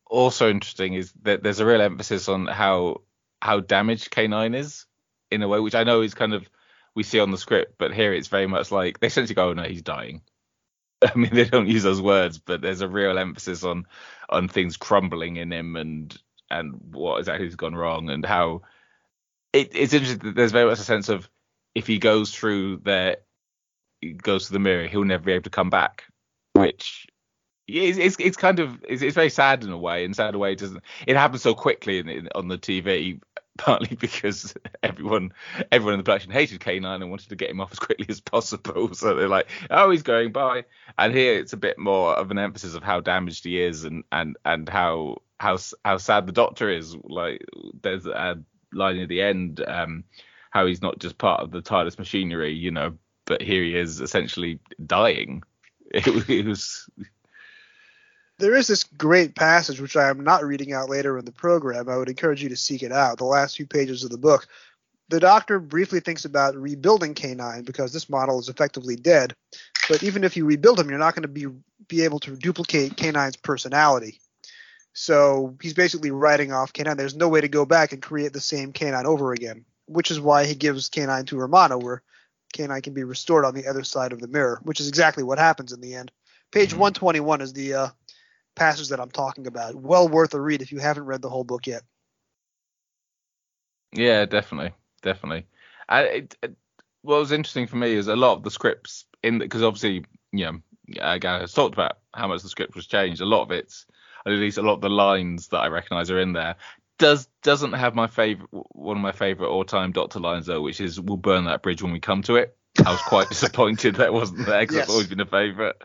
also interesting is that there's a real emphasis on how how damaged K9 is in a way, which I know is kind of we see on the script, but here it's very much like they essentially go, oh, no, he's dying. (laughs) I mean, they don't use those words, but there's a real emphasis on on things crumbling in him and and what exactly has gone wrong and how it, it's interesting. that There's very much a sense of if he goes through there, he goes to the mirror, he'll never be able to come back, which it's it's, it's kind of it's, it's very sad in a way. In a sad way, it doesn't it happens so quickly in, in, on the TV. (laughs) Partly because everyone everyone in the production hated K9 and wanted to get him off as quickly as possible. (laughs) So they're like, oh, he's going by. And here it's a bit more of an emphasis of how damaged he is and and and how how how sad the doctor is. Like there's a line at the end, um, how he's not just part of the TARDIS machinery, you know, but here he is essentially dying. (laughs) It was There is this great passage which I am not reading out later in the program. I would encourage you to seek it out. The last few pages of the book. The doctor briefly thinks about rebuilding K9 because this model is effectively dead. But even if you rebuild him, you're not going to be be able to duplicate K9's personality. So he's basically writing off K9. There's no way to go back and create the same K9 over again, which is why he gives K9 to Romana, where K9 can be restored on the other side of the mirror, which is exactly what happens in the end. Page 121 is the uh, passage that I'm talking about. Well worth a read if you haven't read the whole book yet. Yeah, definitely, definitely. I, it, it, what was interesting for me is a lot of the scripts in because obviously, you know, Gary has talked about how much the script was changed. A lot of it's, at least a lot of the lines that I recognise are in there. Does doesn't have my favorite one of my favorite all time Doctor lines though, which is "We'll burn that bridge when we come to it." I was quite (laughs) disappointed that wasn't there because Yes. it's always been a favourite,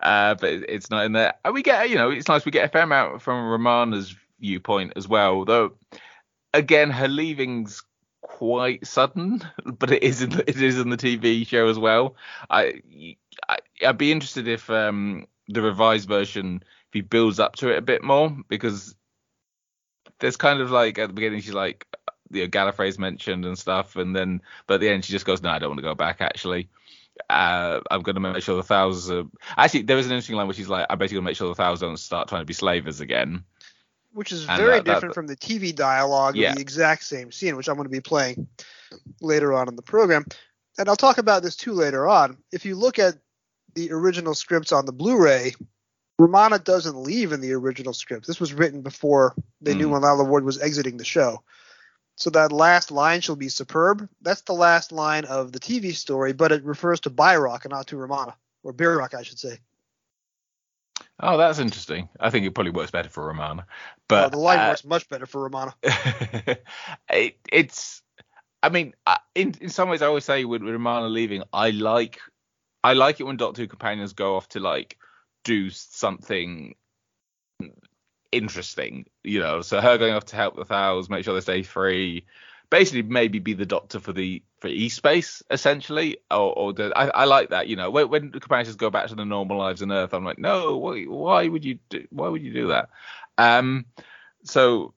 uh, but it- it's not in there. And we get, you know, it's nice we get a fair amount from Romana's viewpoint as well, though again, her leaving's quite sudden, (laughs) but it is in the, it is in the TV show as well. I, I I'd be interested if um the revised version if he builds up to it a bit more because there's kind of like at the beginning she's like you know, Gallifrey's mentioned and stuff, and then but at the end she just goes, no, I don't want to go back actually. uh, I'm going to make sure the thousands are. Actually, there is an interesting line which he's like, I'm basically going to make sure the thousands don't start trying to be slavers again. which is And very that- that- different from the TV dialogue Yeah. of the exact same scene, which I'm going to be playing later on in the program. And I'll talk about this too later on. If you look at the original scripts on the Blu-ray, Romana doesn't leave in the original script. This was written before they knew Mm. when Lalla Ward was exiting the show. So that last line, she'll be superb. That's the last line of the TV story, but it refers to Byrock and not to Romana, or Birrock, I should say. Oh, that's interesting. I think it probably works better for Romana. Uh, But the line uh, works much better for Romana. (laughs) it, it's I mean, in in some ways, I always say with, with Romana leaving, I like I like it when Doctor Who companions go off to like do something interesting, you know. So her going off to help the Thals, make sure they stay free, basically maybe be the Doctor for the for E space essentially, or, or the, I, I like that, you know. When, when the companions go back to the normal lives on Earth, I'm like, no, why, why would you do why would you do that? Um, so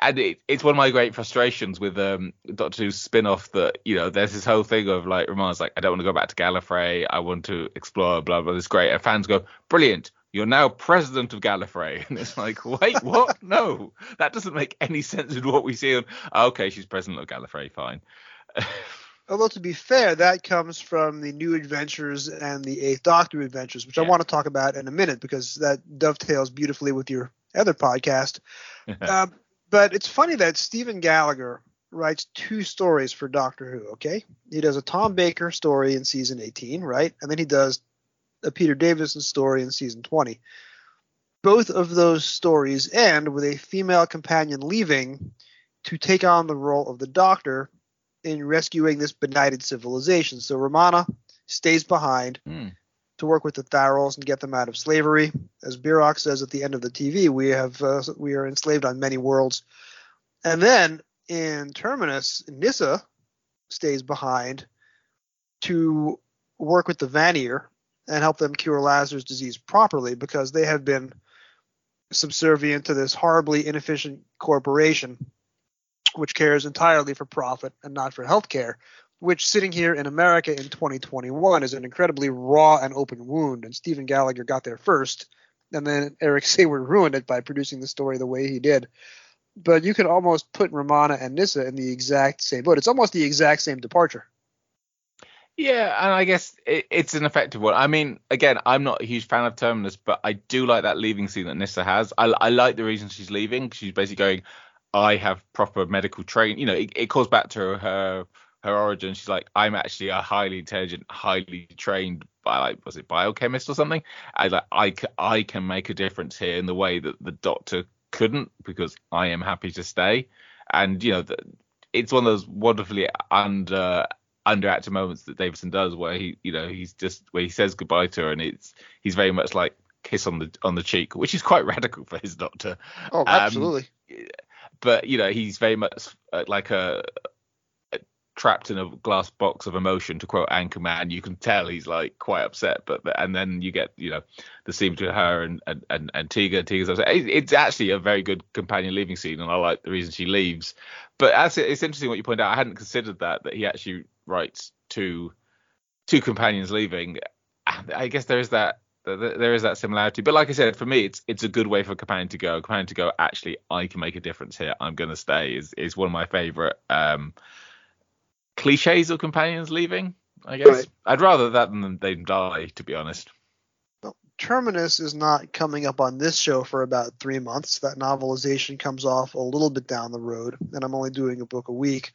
and it, it's one of my great frustrations with um Doctor Who's spin-off that you know there's this whole thing of like Roman's like I don't want to go back to Gallifrey I want to explore blah blah it's great and fans go brilliant you're now president of Gallifrey. (laughs) And it's like wait what? (laughs) No that doesn't make any sense with what we see on okay she's president of Gallifrey fine. (laughs) Although to be fair, that comes from the New Adventures and the Eighth Doctor Adventures, which I want to talk about in a minute because that dovetails beautifully with your other podcast. um, but it's funny that Stephen Gallagher writes two stories for Doctor Who. Okay, he does a Tom Baker story in season 18, right, and then he does a Peter Davison story in season 20. Both of those stories end with a female companion leaving to take on the role of the Doctor in rescuing this benighted civilization. So Romana stays behind Hmm. to work with the Tharils and get them out of slavery. As Biroc says at the end of the TV, we have uh, we are enslaved on many worlds. And then in Terminus, Nyssa stays behind to work with the Vanir and help them cure Lazarus disease properly because they have been subservient to this horribly inefficient corporation which cares entirely for profit and not for healthcare, which sitting here in America in 2021 is an incredibly raw and open wound. And Stephen Gallagher got there first, and then Eric (laughs) Saward ruined it by producing the story the way he did. But you could almost put Romana and Nyssa in the exact same boat. It's almost the exact same departure. Yeah, and I guess it, it's an effective one. I mean, again, I'm not a huge fan of Terminus, but I do like that leaving scene that Nyssa has. I, I like the reason she's leaving. She's basically going, I have proper medical training. You know, it, it calls back to her her origin. She's like, I'm actually a highly intelligent, highly trained, by like, was it biochemist or something? I like, I, I can make a difference here in the way that the doctor couldn't because I am happy to stay. And you know, the, it's one of those wonderfully under underacted moments that Davison does where he you know he's just where he says goodbye to her and it's he's very much like kiss on the on the cheek which is quite (laughs) radical for his doctor Oh, Um, absolutely. but you know he's very much uh, like a trapped in a glass box of emotion to quote Anchorman you can tell he's like quite upset but and then you get you know the scene between her and and and, and Tegan Tegan's upset. It's actually a very good companion leaving scene and I like the reason she leaves. But as it, it's interesting what you point out I hadn't considered that that he actually writes two two companions leaving. I guess there is that there is that similarity. But like I said for me it's it's a good way for companion to go. Companion to go actually I can make a difference here. I'm gonna stay is is one of my favorite um cliches of companions leaving I guess Right. I'd rather that than they die to be honest Terminus is not coming up on this show for about three months. That novelization comes off a little bit down the road, and I'm only doing a book a week.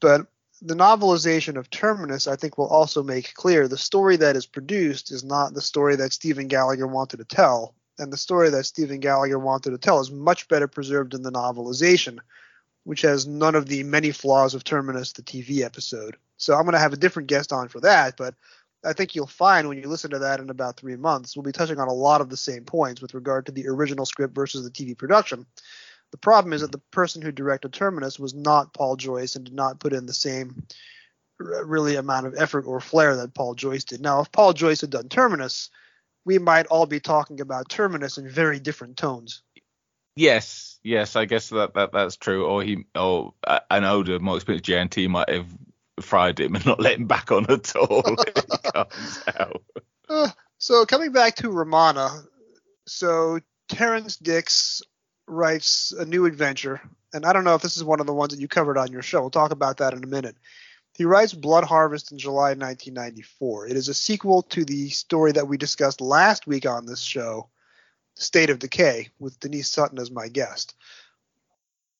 But the novelization of Terminus, I think, will also make clear the story that is produced is not the story that Stephen Gallagher wanted to tell. And the story that Stephen Gallagher wanted to tell is much better preserved in the novelization, which has none of the many flaws of Terminus, the TV episode. So I'm going to have a different guest on for that, but I think you'll find when you listen to that in about three months, we'll be touching on a lot of the same points with regard to the original script versus the TV production. The problem is that the person who directed Terminus was not Paul Joyce and did not put in the same really amount of effort or flair that Paul Joyce did. Now, if Paul Joyce had done Terminus, we might all be talking about Terminus in very different tones. Yes, yes, I guess that, that that's true. Or he, or uh, an older, more experienced JNT might have fried him and not let him back on at all. (laughs) Uh, so coming back to Romana, so Terrance Dicks writes a new adventure, and I don't know if this is one of the ones that you covered on your show. We'll talk about that in a minute. He writes Blood Harvest in July 1994. It is a sequel to the story that we discussed last week on this show, State of Decay, with Denise Sutton as my guest.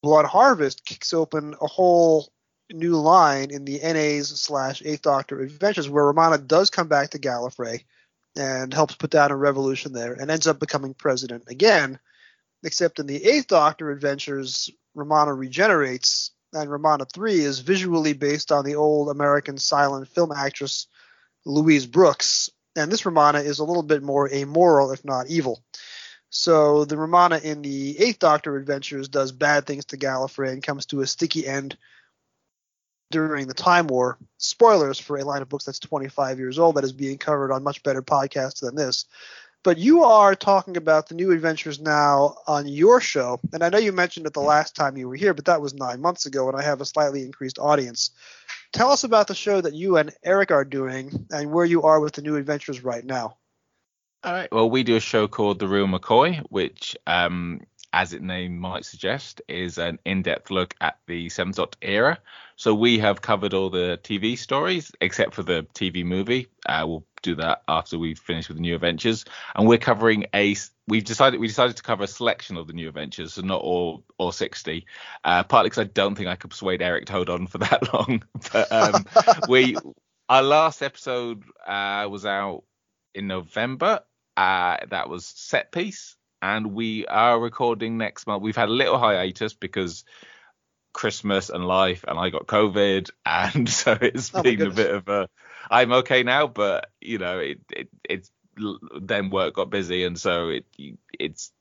Blood Harvest kicks open a whole new line in the NA's slash Eighth Doctor adventures where Romana does come back to Gallifrey and helps put down a revolution there and ends up becoming president again. Except in the Eighth Doctor adventures, Romana regenerates, and Romana 3 is visually based on the old American silent film actress Louise Brooks. And this Romana is a little bit more amoral, if not evil. So the Romana in the Eighth Doctor adventures does bad things to Gallifrey and comes to a sticky end during the Time War. Spoilers for a line of books that's 25 years old that is being covered on much better podcasts than this. But you are talking about the new adventures now on your show, and I know you mentioned it the last time you were here, but that was nine months ago, and I have a slightly increased audience. Tell us about the show that you and Eric are doing, and where you are with the new adventures right now. All right. Well, we do a show called The Real McCoy, which, um, as its name might suggest, is an in-depth look at the Seventh Doctor era. So we have covered all the TV stories except for the TV movie. Uh, we'll do that after we finish with the new adventures, and we're covering a. We've decided we decided to cover a selection of the new adventures, so not all all 60. Uh, partly because I don't think I could persuade Eric to hold on for (laughs) that long. But um, (laughs) we our last episode uh, was out in November. Uh, that was set piece, and we are recording next month. We've had a little hiatus because Christmas and life, and I got COVID, (laughs) and so it's Oh been a bit of a. I'm okay now, but you know, it, it it's then work got busy, and so it it's.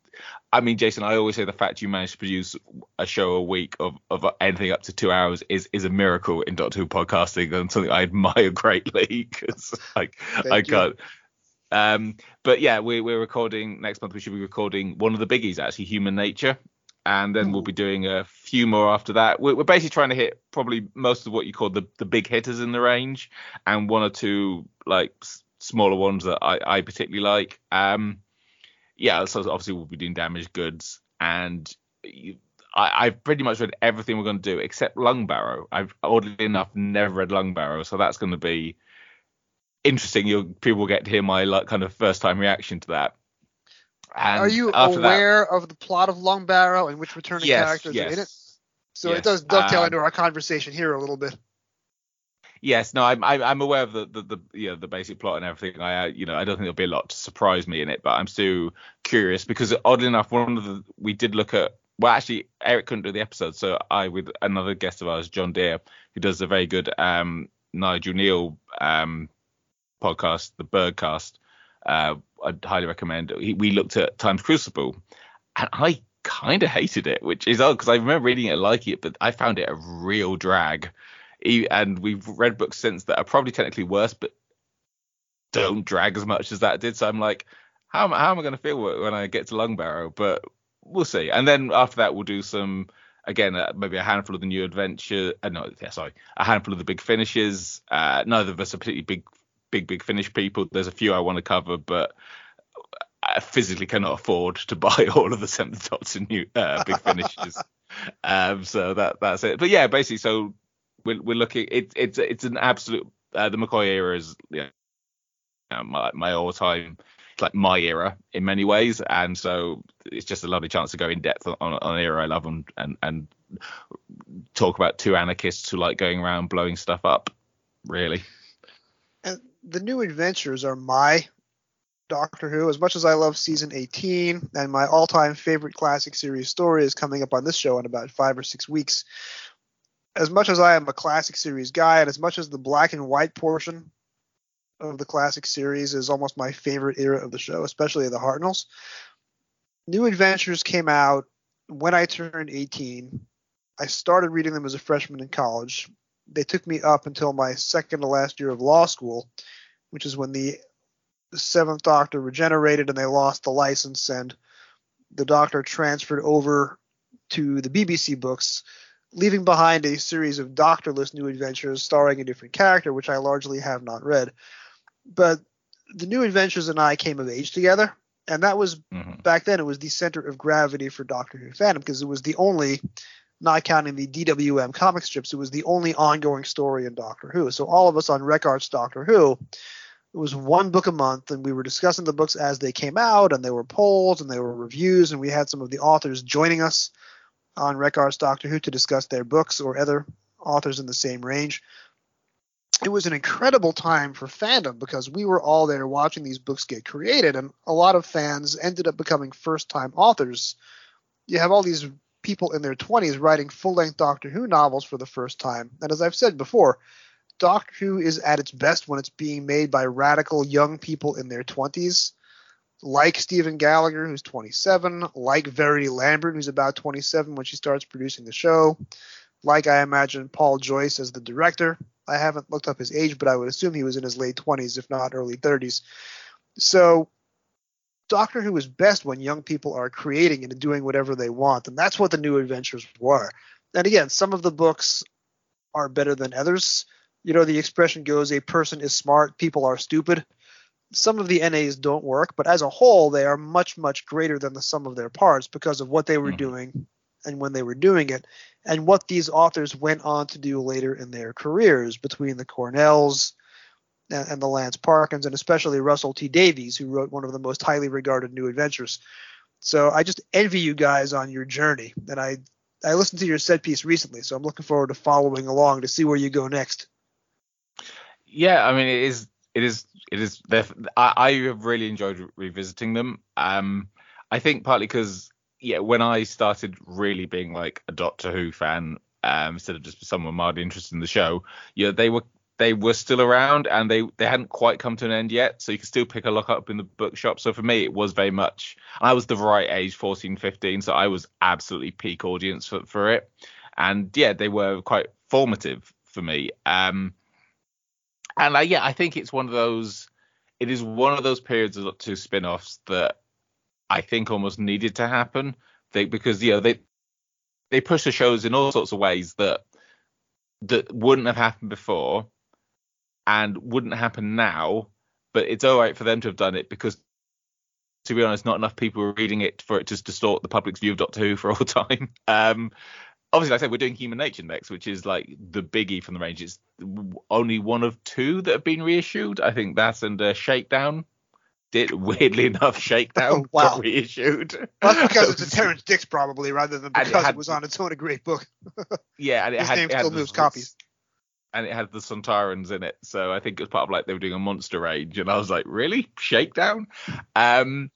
I mean, Jason, I always say the fact you managed to produce a show a week of, of anything up to two hours is is a miracle in Doctor Who podcasting and something I admire (laughs) greatly because like I you. can't. Um, but yeah, we're we're recording next month. We should be recording one of the biggies actually, Human Nature, and then we'll be doing a few more after that. We're, we're basically trying to hit probably most of what you call the the big hitters in the range, and one or two like s- smaller ones that I I particularly like. Um, yeah, so obviously we'll be doing damaged goods, and you, I, I've pretty much read everything we're going to do except Lungbarrow. I've oddly enough never read Lungbarrow, so that's going to be interesting. You'll people will get to hear my like kind of first time reaction to that. And are you after that- aware of the plot of Lungbarrow and which returning yes, characters yes. are in it? So yes. it does dovetail Um, into our conversation here a little bit. Yes, no, I'm I'm, I'm aware of the, the the you know the basic plot and everything. I uh, you know I don't think there'll be a lot to surprise me in it, but I'm still curious because oddly enough, one of the we did look at. Well, actually, Eric couldn't do the episode, so I with another guest of ours, John Deere, who does a very good um Nigel Kneale um podcast, the Birdcast. Uh, I'd highly recommend. We looked at Times Crucible, and I kind of hated it, which is odd because I remember reading it and liking it, but I found it a real drag. And we've read books since that are probably technically worse, but don't drag as much as that did. So I'm like, how am, how am I going to feel when I get to Lungbarrow? But we'll see. And then after that, we'll do some again, uh, maybe a handful of the new adventure. Uh, no, yeah, sorry, a handful of the big finishes. Uh, neither of us are particularly big, big, big finish people. There's a few I want to cover, but I physically cannot afford to (laughs) buy all of the Seventh Doctor new uh, big finishes. (laughs) um, so that that's it. But yeah, basically, so we're we're looking. It, it's it's an absolute. Uh, the McCoy era is yeah, you know, my my all time. Like my era in many ways, and so it's just a lovely chance to go in depth on, on an era I love and, and and talk about two anarchists who like going around blowing stuff up. Really, And the new adventures are my Doctor Who. As much as I love season 18 and my all-time favorite classic series story is coming up on this show in about five or six weeks. As much as I am a classic series guy, and as much as the black and white portion of the classic series is almost my favorite era of the show, especially the Hartnells. New Adventures came out when I turned 18. I started reading them as a freshman in college. They took me up until my second to last year of law school, which is when the Seventh Doctor regenerated and they lost the license, and the Doctor transferred over to the BBC books leaving behind a series of Doctorless New Adventures starring a different character, which I largely have not read. But the New Adventures and I came of age together, and that was Mhm. back then. It was the center of gravity for Doctor Who fandom because it was the only, not counting the DWM comic strips, it was the only ongoing story in Doctor Who. So all of us on rec.arts.drwho, it was one book a month, and we were discussing the books as they came out, and there were polls and there were reviews, and we had some of the authors joining us on rec.arts.drwho to discuss their books or other authors in the same range. It was an incredible time for fandom because we were all there watching these books get created, and a lot of fans ended up becoming first time authors. You have all these people in their 20s writing full length Doctor Who novels for the first time. And as I've said before, Doctor Who is at its best when it's being made by radical young people in their 20s, like Stephen Gallagher, who's 27, like Verity Lambert, who's about 27 when she starts producing the show, like I imagine Paul Joyce as the director. I haven't looked up his age, but I would assume he was in his late 20s, if not early 30s. So Doctor Who is best when young people are creating and doing whatever they want, and that's what the new adventures were. And again, some of the books are better than others. You know, the expression goes, a person is smart, people are stupid. Some of the NAs don't work, but as a whole, they are much, much greater than the sum of their parts because of what they were Mhm. doing and when they were doing it, and what these authors went on to do later in their careers between the Cornells and, the Lance Parkins, and especially Russell T Davies, who wrote one of the most highly regarded new adventures. So I just envy you guys on your journey, and I I listened to your set piece recently, so I'm looking forward to following along to see where you go next. Yeah, I mean it is it is it is I, I have really enjoyed re- revisiting them. Um I think partly because yeah, when I started really being like a Doctor Who fan, um, instead of just someone mildly interested in the show, yeah, they were they were still around and they they hadn't quite come to an end yet, so you could still pick a look up in the bookshop. So for me, it was very much I was the right age, 14, 15, so I was absolutely peak audience for for it, and yeah, they were quite formative for me. Um, and I, yeah, I think it's one of those. It is one of those periods of two spin-offs that I think almost needed to happen. They because you know they they push the shows in all sorts of ways that that wouldn't have happened before and wouldn't happen now. But it's all right for them to have done it because, to be honest, not enough people were reading it for it to distort the public's view of Doctor Who for all (laughs) time. Um, obviously, like I said, we're doing Human Nature next, which is like the biggie from the range. It's only one of two that have been reissued. I think that's and uh, Shakedown. Did (laughs) weirdly enough, Shakedown Oh, (laughs) wow. got reissued. That's because it's a Terrance Dicks probably, rather than And it because it, was on its own a great book. yeah, and it His had, name it still moves copies. And it had the Sontarans in it. So I think it was part of like they were doing a monster rage, and I was like, really, Shakedown? Um,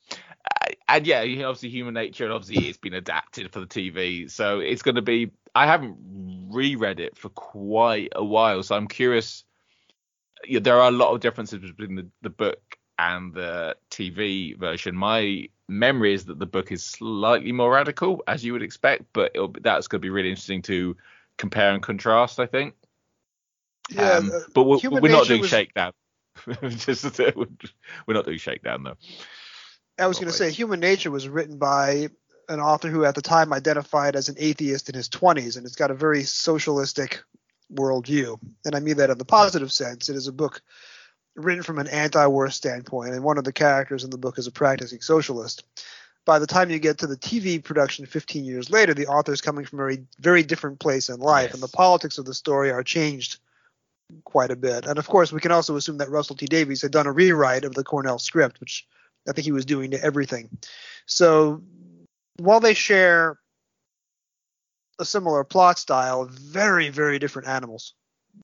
and yeah, obviously Human Nature, and obviously it's been adapted for the TV, so it's going to be. I haven't reread it for quite a while, so I'm curious. Yeah, there are a lot of differences between the, the book and the TV version. My memory is that the book is slightly more radical, as you would expect, but that's going to be really interesting to compare and contrast. I think. Yeah, Um, uh, but we're, we're not doing was- shakedown. (laughs) Just (laughs) we're not doing shakedown though. I was going to say Human Nature was written by an author who at the time identified as an atheist in his 20s, and it's got a very socialistic worldview. And I mean that in the positive sense. It is a book written from an anti-war standpoint, and one of the characters in the book is a practicing socialist. By the time you get to the TV production 15 years later, the author is coming from a very, very different place in life, Yes. and the politics of the story are changed quite a bit. And of course, we can also assume that Russell T Davies had done a rewrite of the Cornell script, which I think he was doing to everything. So while they share a similar plot style, very, very different animals.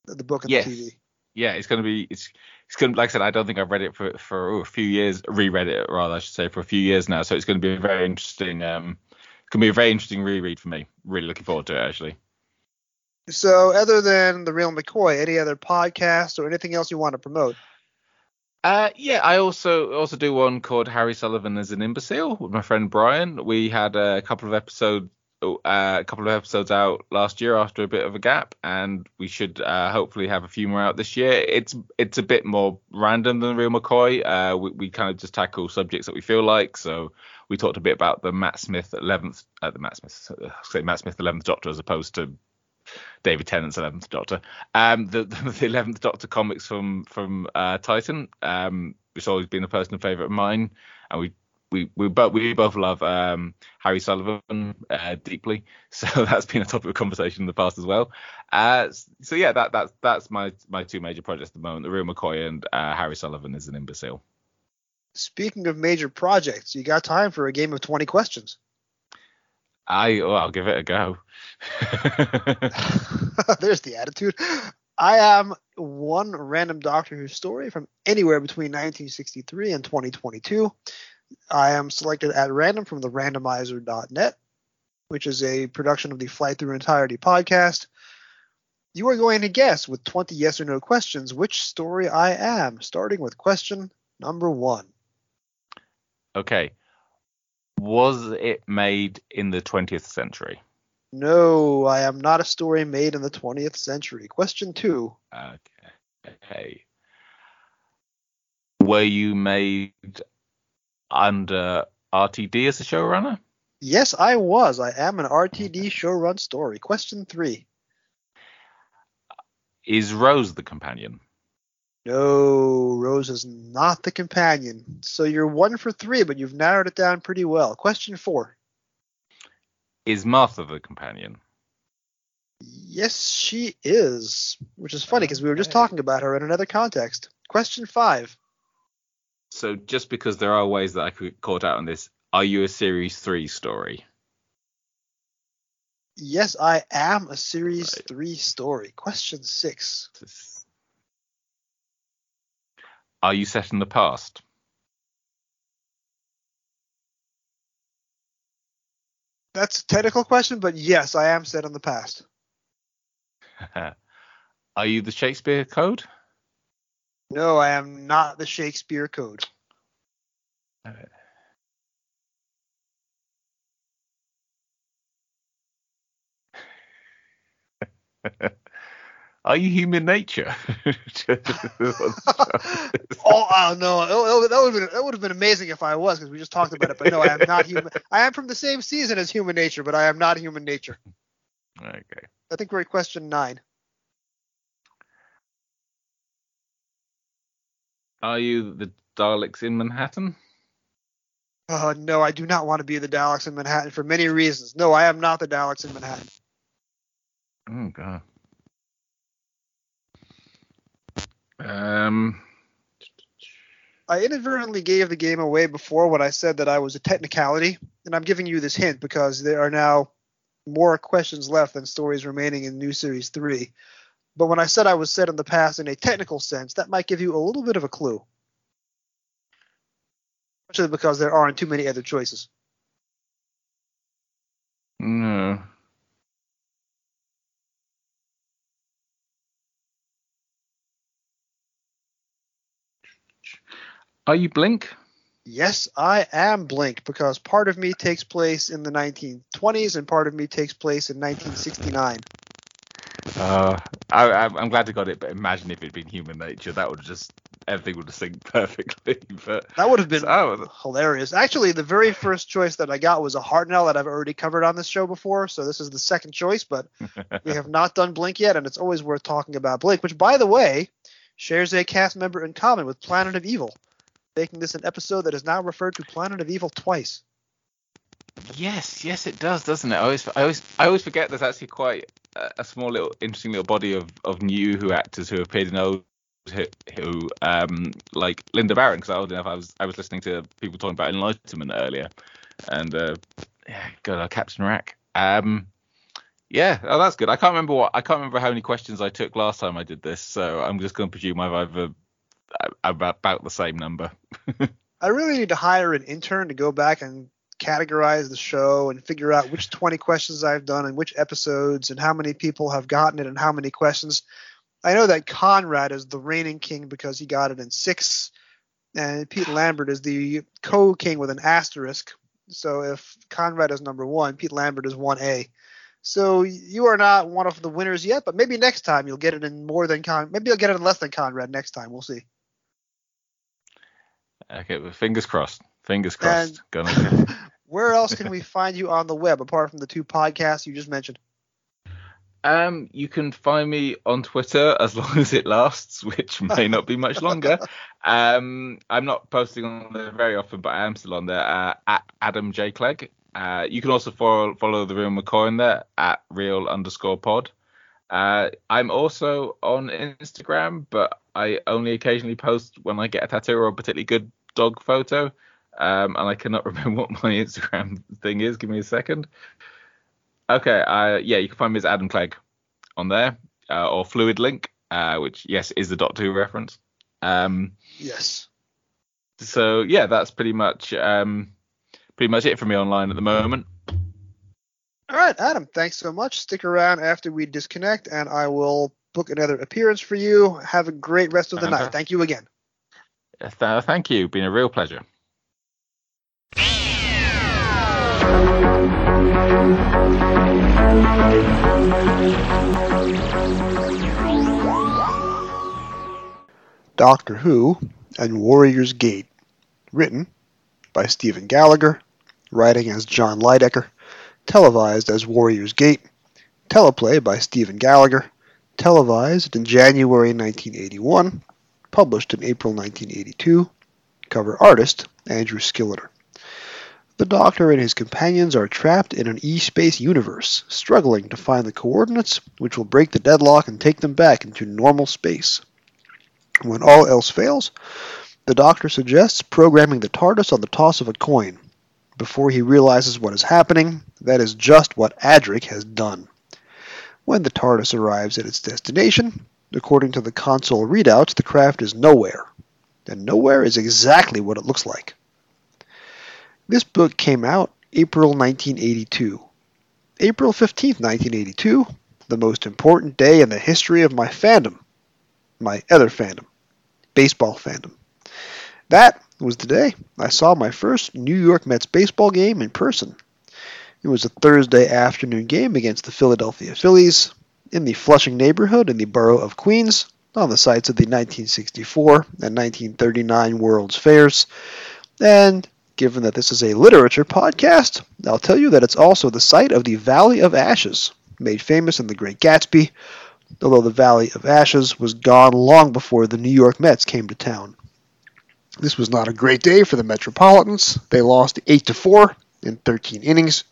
The book and Yes. the TV. Yeah, it's gonna be it's it's gonna like I said, I don't think I've read it for for oh, a few years, reread it rather I should say for a few years now. So it's gonna be a very interesting um it's gonna be a very interesting reread for me. Really looking forward to it actually. So other than the Real McCoy, any other podcasts or anything else you want to promote? Uh, yeah, I also also do one called Harry Sullivan as an imbecile with my friend Brian. We had a couple of episodes, uh, a couple of episodes out last year after a bit of a gap, and we should uh, hopefully have a few more out this year. It's it's a bit more random than the Real McCoy. Uh, we, we kind of just tackle subjects that we feel like. So we talked a bit about the Matt Smith 11th, uh, the Matt Smith, uh, say Matt Smith 11th Doctor as opposed to David Tennant's Eleventh Doctor. Um, the (laughs) the Eleventh Doctor comics from from uh, Titan, um, always been a personal favourite of mine, and we. We we both we both love um, Harry Sullivan uh, deeply, (laughs) so that's been a topic of conversation in the past as well. Uh, so yeah, that that's that's my my two major projects at the moment: the real McCoy and uh, Harry Sullivan is an imbecile. Speaking of major projects, you got time for a game of 20 questions. I oh, I'll give it a go. (laughs) There's the attitude. I am one random Doctor Who story from anywhere between 1963 and 2022. I am selected at random from the randomizer.net, which is a production of the Flight Through Entirety podcast. You are going to guess with 20 yes or no questions which story I am, starting with question number one. Okay. Was it made in the 20th century? No, I am not a story made in the 20th century. Question two. Okay. Were you made under RTD as a showrunner? Yes, I was. I am an RTD showrun story. Question three. Is Rose the companion? No, Rose is not the companion. So you're one for three, but you've narrowed it down pretty well. Question four. Is Martha the companion? Yes, she is. Which is funny because we were just talking about her in another context. Question five. So just because there are ways that I could caught out on this, are you a series three story? Yes, I am a series Right. three story. Question six. Are you set in the past? That's a technical question, but yes, I am set in the past. (laughs) are you the Shakespeare Code? No, I am not the Shakespeare Code. (laughs) Are you human nature? (laughs) oh, oh no, that would have been that would have been amazing if I was because we just talked about it. But no, I am not (laughs) human. I am from the same season as Human Nature, but I am not Human Nature. okay. I think we're at question nine. Are you the Daleks in Manhattan? Oh no, I do not want to be the Daleks in Manhattan for many reasons. No, I am not the Daleks in Manhattan. Oh god. Um. I inadvertently gave the game away before when I said that I was a technicality, and I'm giving you this hint because there are now more questions left than stories remaining in New Series 3. But when I said I was set in the past in a technical sense, that might give you a little bit of a clue. Especially because there aren't too many other choices. No. Are you Blink? Yes, I am Blink because part of me takes place in the 1920s and part of me takes place in 1969. Uh, I, I, I'm glad I got it, but imagine if it'd been Human Nature, that would just everything would have synced (laughs) perfectly. But That would have been oh, hilarious. Actually, the very first choice that I got was a Hartnell that I've already covered on this show before, so this is the second choice, but (laughs) we have not done Blink yet, and it's always worth talking about Blink, which, by the way, shares a cast member in common with Planet of Evil, making this an episode that is now referred to Planet of Evil twice. Yes, yes, it does, doesn't it? I always, I always, I always forget there's actually quite a, a small little, interesting little body of of new Who actors who appeared in old Who, um, like Linda Baron, because I old enough, I was, I was listening to people talking about Enlightenment earlier, and uh, yeah, good old Captain Wrack. Um, yeah, oh, that's good. I can't remember what, I can't remember how many questions I took last time I did this, so I'm just going to presume I've either about, about the same number. (laughs) I really need to hire an intern to go back and categorize the show and figure out which 20 questions I've done and which episodes and how many people have gotten it and how many questions. I know that Conrad is the reigning king because he got it in six, and Pete (sighs) Lambert is the co-king with an asterisk. So if Conrad is number one, Pete Lambert is one A. So you are not one of the winners yet, but maybe next time you'll get it in more than Con. Maybe you'll get it in less than Conrad next time. We'll see. Okay, well, fingers crossed. Fingers crossed. Gonna, (laughs) Where else can we find you on the web apart from the two podcasts you just mentioned? Um, you can find me on Twitter as long as it lasts, which may not be much longer. (laughs) Um, I'm not posting on there very often, but I am still on there uh, at Adam J Clegg. Uh, you can also follow follow the real McCoy in there at real underscore pod. Uh, I'm also on Instagram, but I only occasionally post when I get a tattoo or a particularly good dog photo. Um, and I cannot (laughs) remember what my Instagram thing is. Give me a second. Okay, uh, yeah, you can find me as Adam Clegg on there, uh, or Fluid Link, uh, which yes is the Doctor Who reference. Um, Yes. so yeah, that's pretty much um, pretty much it for me online at the moment. All right, Adam, thanks so much. Stick around after we disconnect, and I will book another appearance for you. Have a great rest of the night. Uh-huh. Thank you again. Th- uh, thank you, been a real pleasure. Doctor Who and Warrior's Gate. Written by Stephen Gallagher, writing as John Lydecker, televised as Warrior's Gate, teleplay by Stephen Gallagher, televised in January 1981, published in April 1982, cover artist Andrew Skilleter. The Doctor and his companions are trapped in an E-space universe, struggling to find the coordinates which will break the deadlock and take them back into normal space. When all else fails, the Doctor suggests programming the TARDIS on the toss of a coin. Before he realizes what is happening, that is just what Adric has done. When the TARDIS arrives at its destination, according to the console readouts, the craft is nowhere. And nowhere is exactly what it looks like. This book came out April 1982. April 15th, 1982, the most important day in the history of my fandom. My other fandom, baseball fandom. That was the day I saw my first New York Mets baseball game in person. It was a Thursday afternoon game against the Philadelphia Phillies in the Flushing neighborhood in the borough of Queens on the sites of the 1964 and 1939 World's Fairs. And given that this is a literature podcast, I'll tell you that it's also the site of the Valley of Ashes, made famous in The Great Gatsby, although the Valley of Ashes was gone long before the New York Mets came to town. This was not a great day for the Metropolitans. They lost 8 to 4 in 13 innings.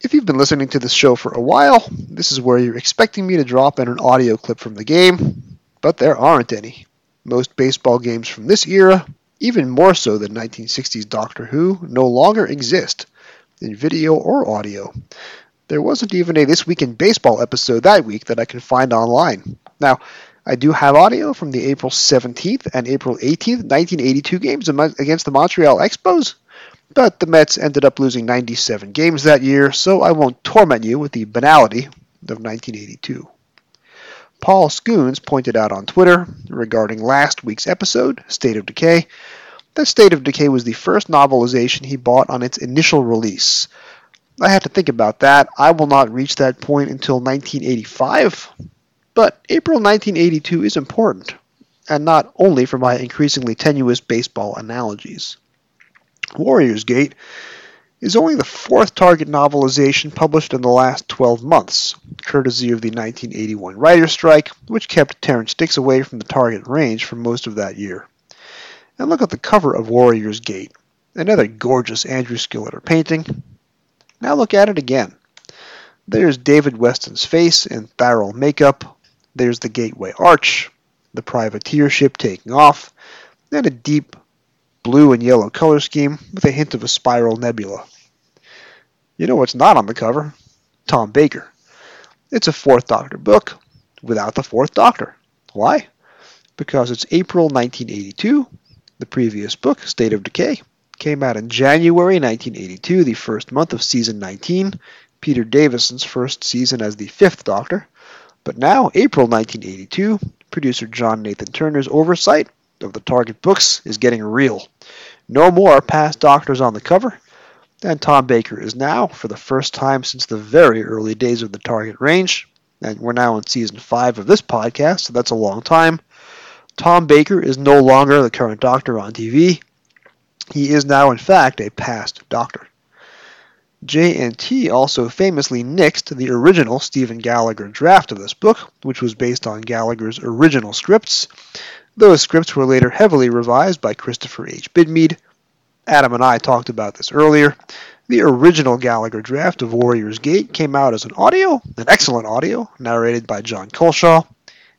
If you've been listening to this show for a while, this is where you're expecting me to drop in an audio clip from the game, but there aren't any. Most baseball games from this era, even more so than 1960s Doctor Who, no longer exist in video or audio. There wasn't even a This Week in Baseball episode that week that I can find online. Now, I do have audio from the April 17th and April 18th, 1982 games against the Montreal Expos, but the Mets ended up losing 97 games that year, so I won't torment you with the banality of 1982. Paul Scoones pointed out on Twitter regarding last week's episode, State of Decay, that State of Decay was the first novelization he bought on its initial release. I had to think about that. I will not reach that point until 1985, but April 1982 is important, and not only for my increasingly tenuous baseball analogies. Warriors Gate is only the fourth Target novelization published in the last 12 months, courtesy of the 1981 writer's strike, which kept Terrance Dicks away from the Target range for most of that year. And look at the cover of Warriors Gate, another gorgeous Andrew Skilleter painting. Now look at it again. There's David Weston's face in Tharil makeup. There's the Gateway Arch, the privateer ship taking off, and a deep blue and yellow color scheme with a hint of a spiral nebula. You know what's not on the cover? Tom Baker. It's a Fourth Doctor book without the Fourth Doctor. Why? Because it's April 1982. The previous book, State of Decay, came out in January 1982, the first month of season 19, Peter Davison's first season as the Fifth Doctor. But now, April 1982, producer John Nathan Turner's oversight of the Target books is getting real. No more past Doctors on the cover, and Tom Baker is now, for the first time since the very early days of the Target range, and we're now in season 5 of this podcast, so that's a long time. Tom Baker is no longer the current Doctor on TV. He is now, in fact, a past Doctor. JNT also famously nixed the original Stephen Gallagher draft of this book, which was based on Gallagher's original scripts. Those scripts were later heavily revised by Christopher H. Bidmead. Adam and I talked about this earlier. The original Gallagher draft of Warrior's Gate came out as an audio, an excellent audio, narrated by Jon Culshaw,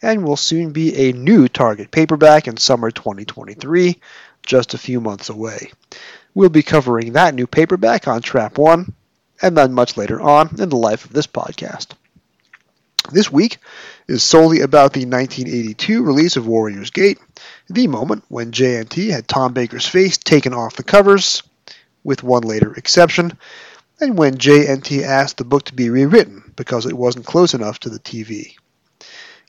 and will soon be a new Target paperback in summer 2023, just a few months away. We'll be covering that new paperback on Trap 1, and then much later on in the life of this podcast. This week is solely about the 1982 release of Warrior's Gate, the moment when JNT had Tom Baker's face taken off the covers, with one later exception, and when JNT asked the book to be rewritten because it wasn't close enough to the TV.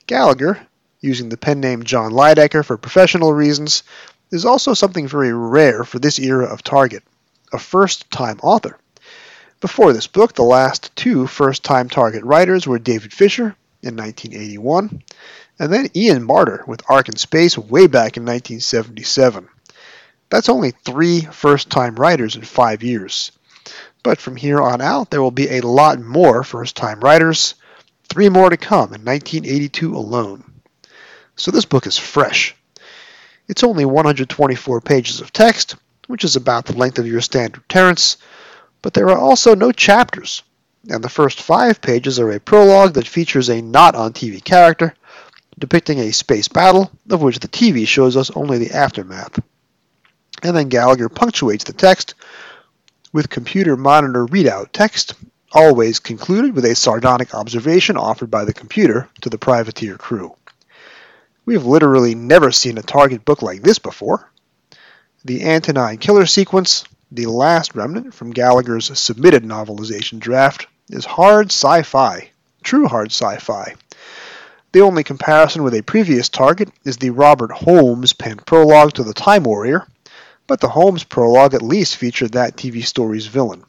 Gallagher, using the pen name John Lydecker for professional reasons, is also something very rare for this era of Target a first time author. Before this book, the last two first time Target writers were David Fisher in 1981 and then Ian Marter with Ark in Space way back in 1977. That's only three first time writers in five years. But from here on out, there will be a lot more first time writers, three more to come in 1982 alone. So this book is fresh. It's only 124 pages of text, which is about the length of your standard Terrance, but there are also no chapters, and the first five pages are a prologue that features a not on TV character depicting a space battle, of which the TV shows us only the aftermath. And then Gallagher punctuates the text with computer monitor readout text, always concluded with a sardonic observation offered by the computer to the privateer crew. We have literally never seen a Target book like this before. The Antonine Killer sequence, the last remnant from Gallagher's submitted novelization draft, is hard sci fi, true hard sci fi. The only comparison with a previous Target is the Robert Holmes penned prologue to The Time Warrior, but the Holmes prologue at least featured that TV story's villain.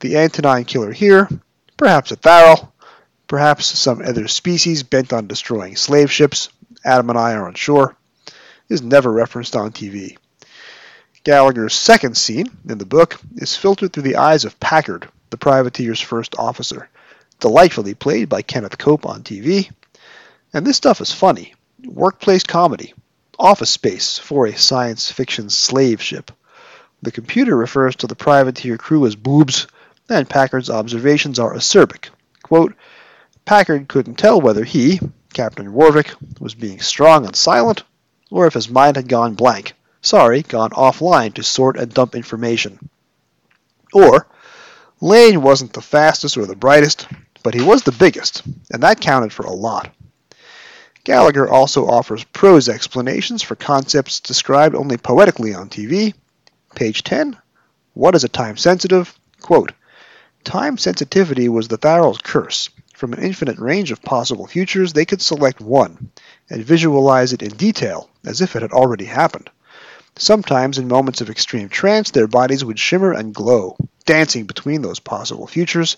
The Antonine Killer here, perhaps a Tharil, perhaps some other species bent on destroying slave ships, Adam and I are unsure, is never referenced on TV. Gallagher's second scene in the book is filtered through the eyes of Packard, the privateer's first officer, delightfully played by Kenneth Cope on TV. And this stuff is funny. Workplace comedy. Office space for a science fiction slave ship. The computer refers to the privateer crew as boobs, and Packard's observations are acerbic. Quote, Packard couldn't tell whether he, Captain Rorvik was being strong and silent, or if his mind had gone blank, sorry, gone offline to sort and dump information. Or, Lane wasn't the fastest or the brightest, but he was the biggest, and that counted for a lot. Gallagher also offers prose explanations for concepts described only poetically on TV. Page 10. What is a time sensitive? Quote, Time sensitivity was the Tharil's curse. From an infinite range of possible futures, they could select one and visualize it in detail, as if it had already happened. Sometimes, in moments of extreme trance, their bodies would shimmer and glow, dancing between those possible futures,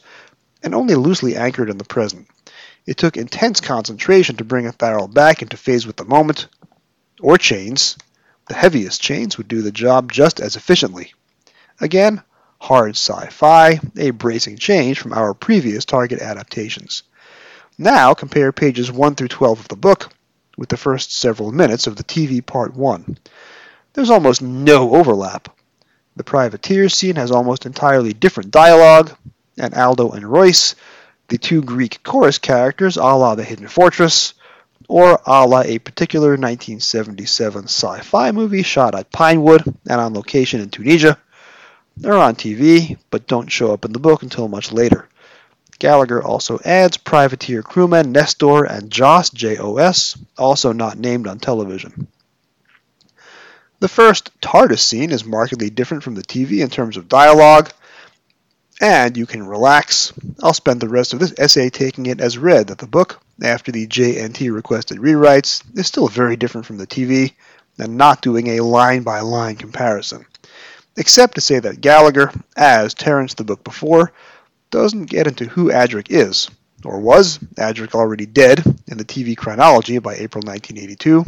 and only loosely anchored in the present. It took intense concentration to bring a Tharil back into phase with the moment, or chains. The heaviest chains would do the job just as efficiently. Again, hard sci-fi, a bracing change from our previous Target adaptations. Now compare pages 1 through 12 of the book with the first several minutes of the TV Part 1. There's almost no overlap. The privateer scene has almost entirely different dialogue, and Aldo and Royce, the two Greek chorus characters a la The Hidden Fortress, or a la a particular 1977 sci-fi movie shot at Pinewood and on location in Tunisia, they're on TV, but don't show up in the book until much later. Gallagher also adds privateer crewmen Nestor and Jos, J-O-S, also not named on television. The first TARDIS scene is markedly different from the TV in terms of dialogue, and you can relax. I'll spend the rest of this essay taking it as read that the book, after the JNT requested rewrites, is still very different from the TV, and not doing a line by line comparison except to say that Gallagher, as Terrance the book before, doesn't get into who Adric is, or was Adric already dead in the TV chronology by April 1982,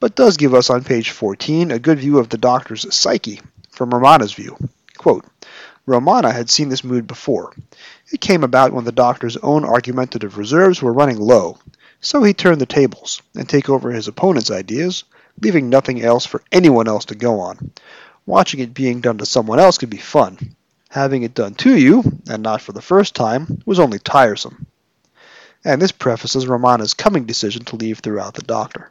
but does give us on page 14 a good view of the Doctor's psyche from Romana's view. Quote, Romana had seen this mood before. It came about when the doctor's own argumentative reserves were running low, so he turned the tables and take over his opponent's ideas, leaving nothing else for anyone else to go on. Watching it being done to someone else could be fun. Having it done to you, and not for the first time, was only tiresome. And this prefaces Romana's coming decision to leave throughout the Doctor.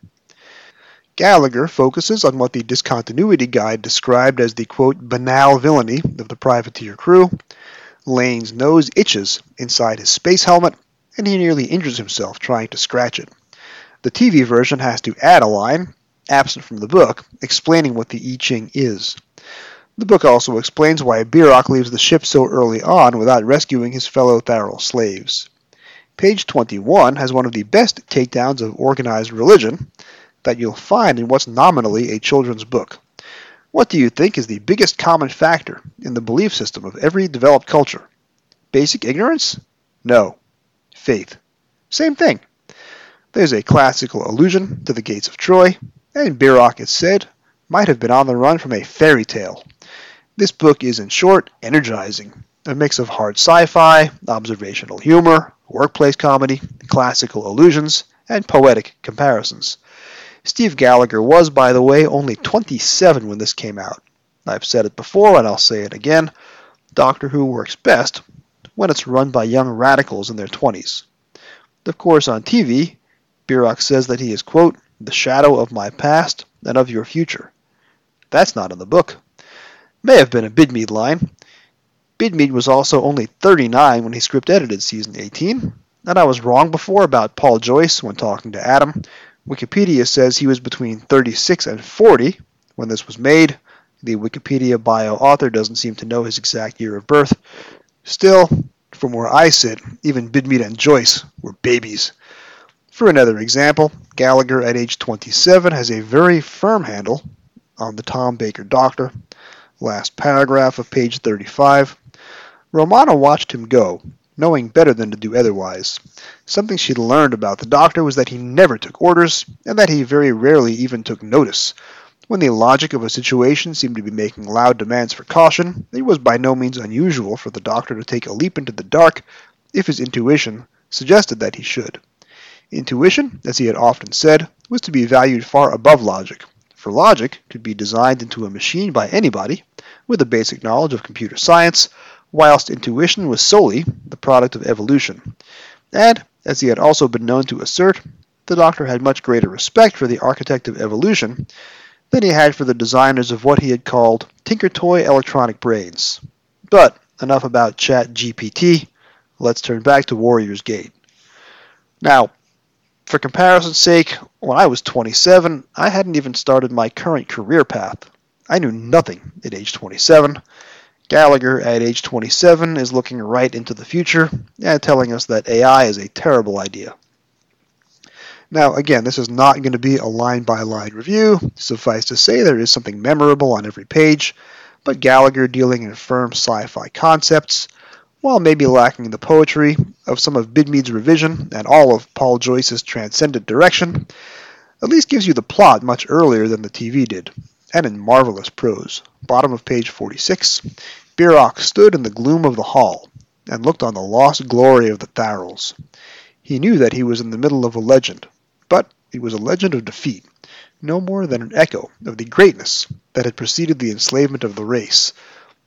Gallagher focuses on what the discontinuity guide described as the quote banal villainy of the privateer crew. Lane's nose itches inside his space helmet, and he nearly injures himself trying to scratch it. The TV version has to add a line, absent from the book, explaining what the I Ching is. The book also explains why Biroc leaves the ship so early on without rescuing his fellow Tharil slaves. Page 21 has one of the best takedowns of organized religion, that you'll find in what's nominally a children's book. What do you think is the biggest common factor in the belief system of every developed culture? Basic ignorance? No. Faith. Same thing. There's a classical allusion to the gates of Troy, and Biroc, it's said, might have been on the run from a fairy tale. This book is, in short, energizing. A mix of hard sci fi, observational humor, workplace comedy, classical allusions, and poetic comparisons. Steve Gallagher was, by the way, only 27 when this came out. I've said it before and I'll say it again. Doctor Who works best when it's run by young radicals in their 20s. Of course, on TV, Biroc says that he is, quote, the shadow of my past and of your future. That's not in the book. May have been a Bidmead line. Bidmead was also only 39 when he script edited season 18, and I was wrong before about Paul Joyce when talking to Adam, Wikipedia says he was between 36 and 40 when this was made. The Wikipedia bio author doesn't seem to know his exact year of birth. Still, from where I sit, even Bidmead and Joyce were babies. For another example, Gallagher at age 27 has a very firm handle on the Tom Baker Doctor. Last paragraph of page 35. Romana watched him go, knowing better than to do otherwise. Something she'd learned about the doctor was that he never took orders, and that he very rarely even took notice. When the logic of a situation seemed to be making loud demands for caution, it was by no means unusual for the doctor to take a leap into the dark if his intuition suggested that he should. Intuition, as he had often said, was to be valued far above logic, for logic could be designed into a machine by anybody with a basic knowledge of computer science, whilst intuition was solely the product of evolution. And, as he had also been known to assert, the Doctor had much greater respect for the architect of evolution than he had for the designers of what he had called Tinker Toy electronic brains. But enough about Chat GPT. Let's turn back to Warrior's Gate. Now, for comparison's sake, when I was 27, I hadn't even started my current career path. I knew nothing at age 27, Gallagher, at age 27, is looking right into the future and telling us that AI is a terrible idea. Now, again, this is not going to be a line by line review. Suffice to say, there is something memorable on every page, but Gallagher dealing in firm sci fi concepts, while maybe lacking the poetry of some of Bidmead's revision and all of Paul Joyce's transcendent direction, at least gives you the plot much earlier than the TV did and in marvelous prose. Bottom of page 46. Biroc stood in the gloom of the hall and looked on the lost glory of the Tharils. He knew that he was in the middle of a legend, but it was a legend of defeat, no more than an echo of the greatness that had preceded the enslavement of the race,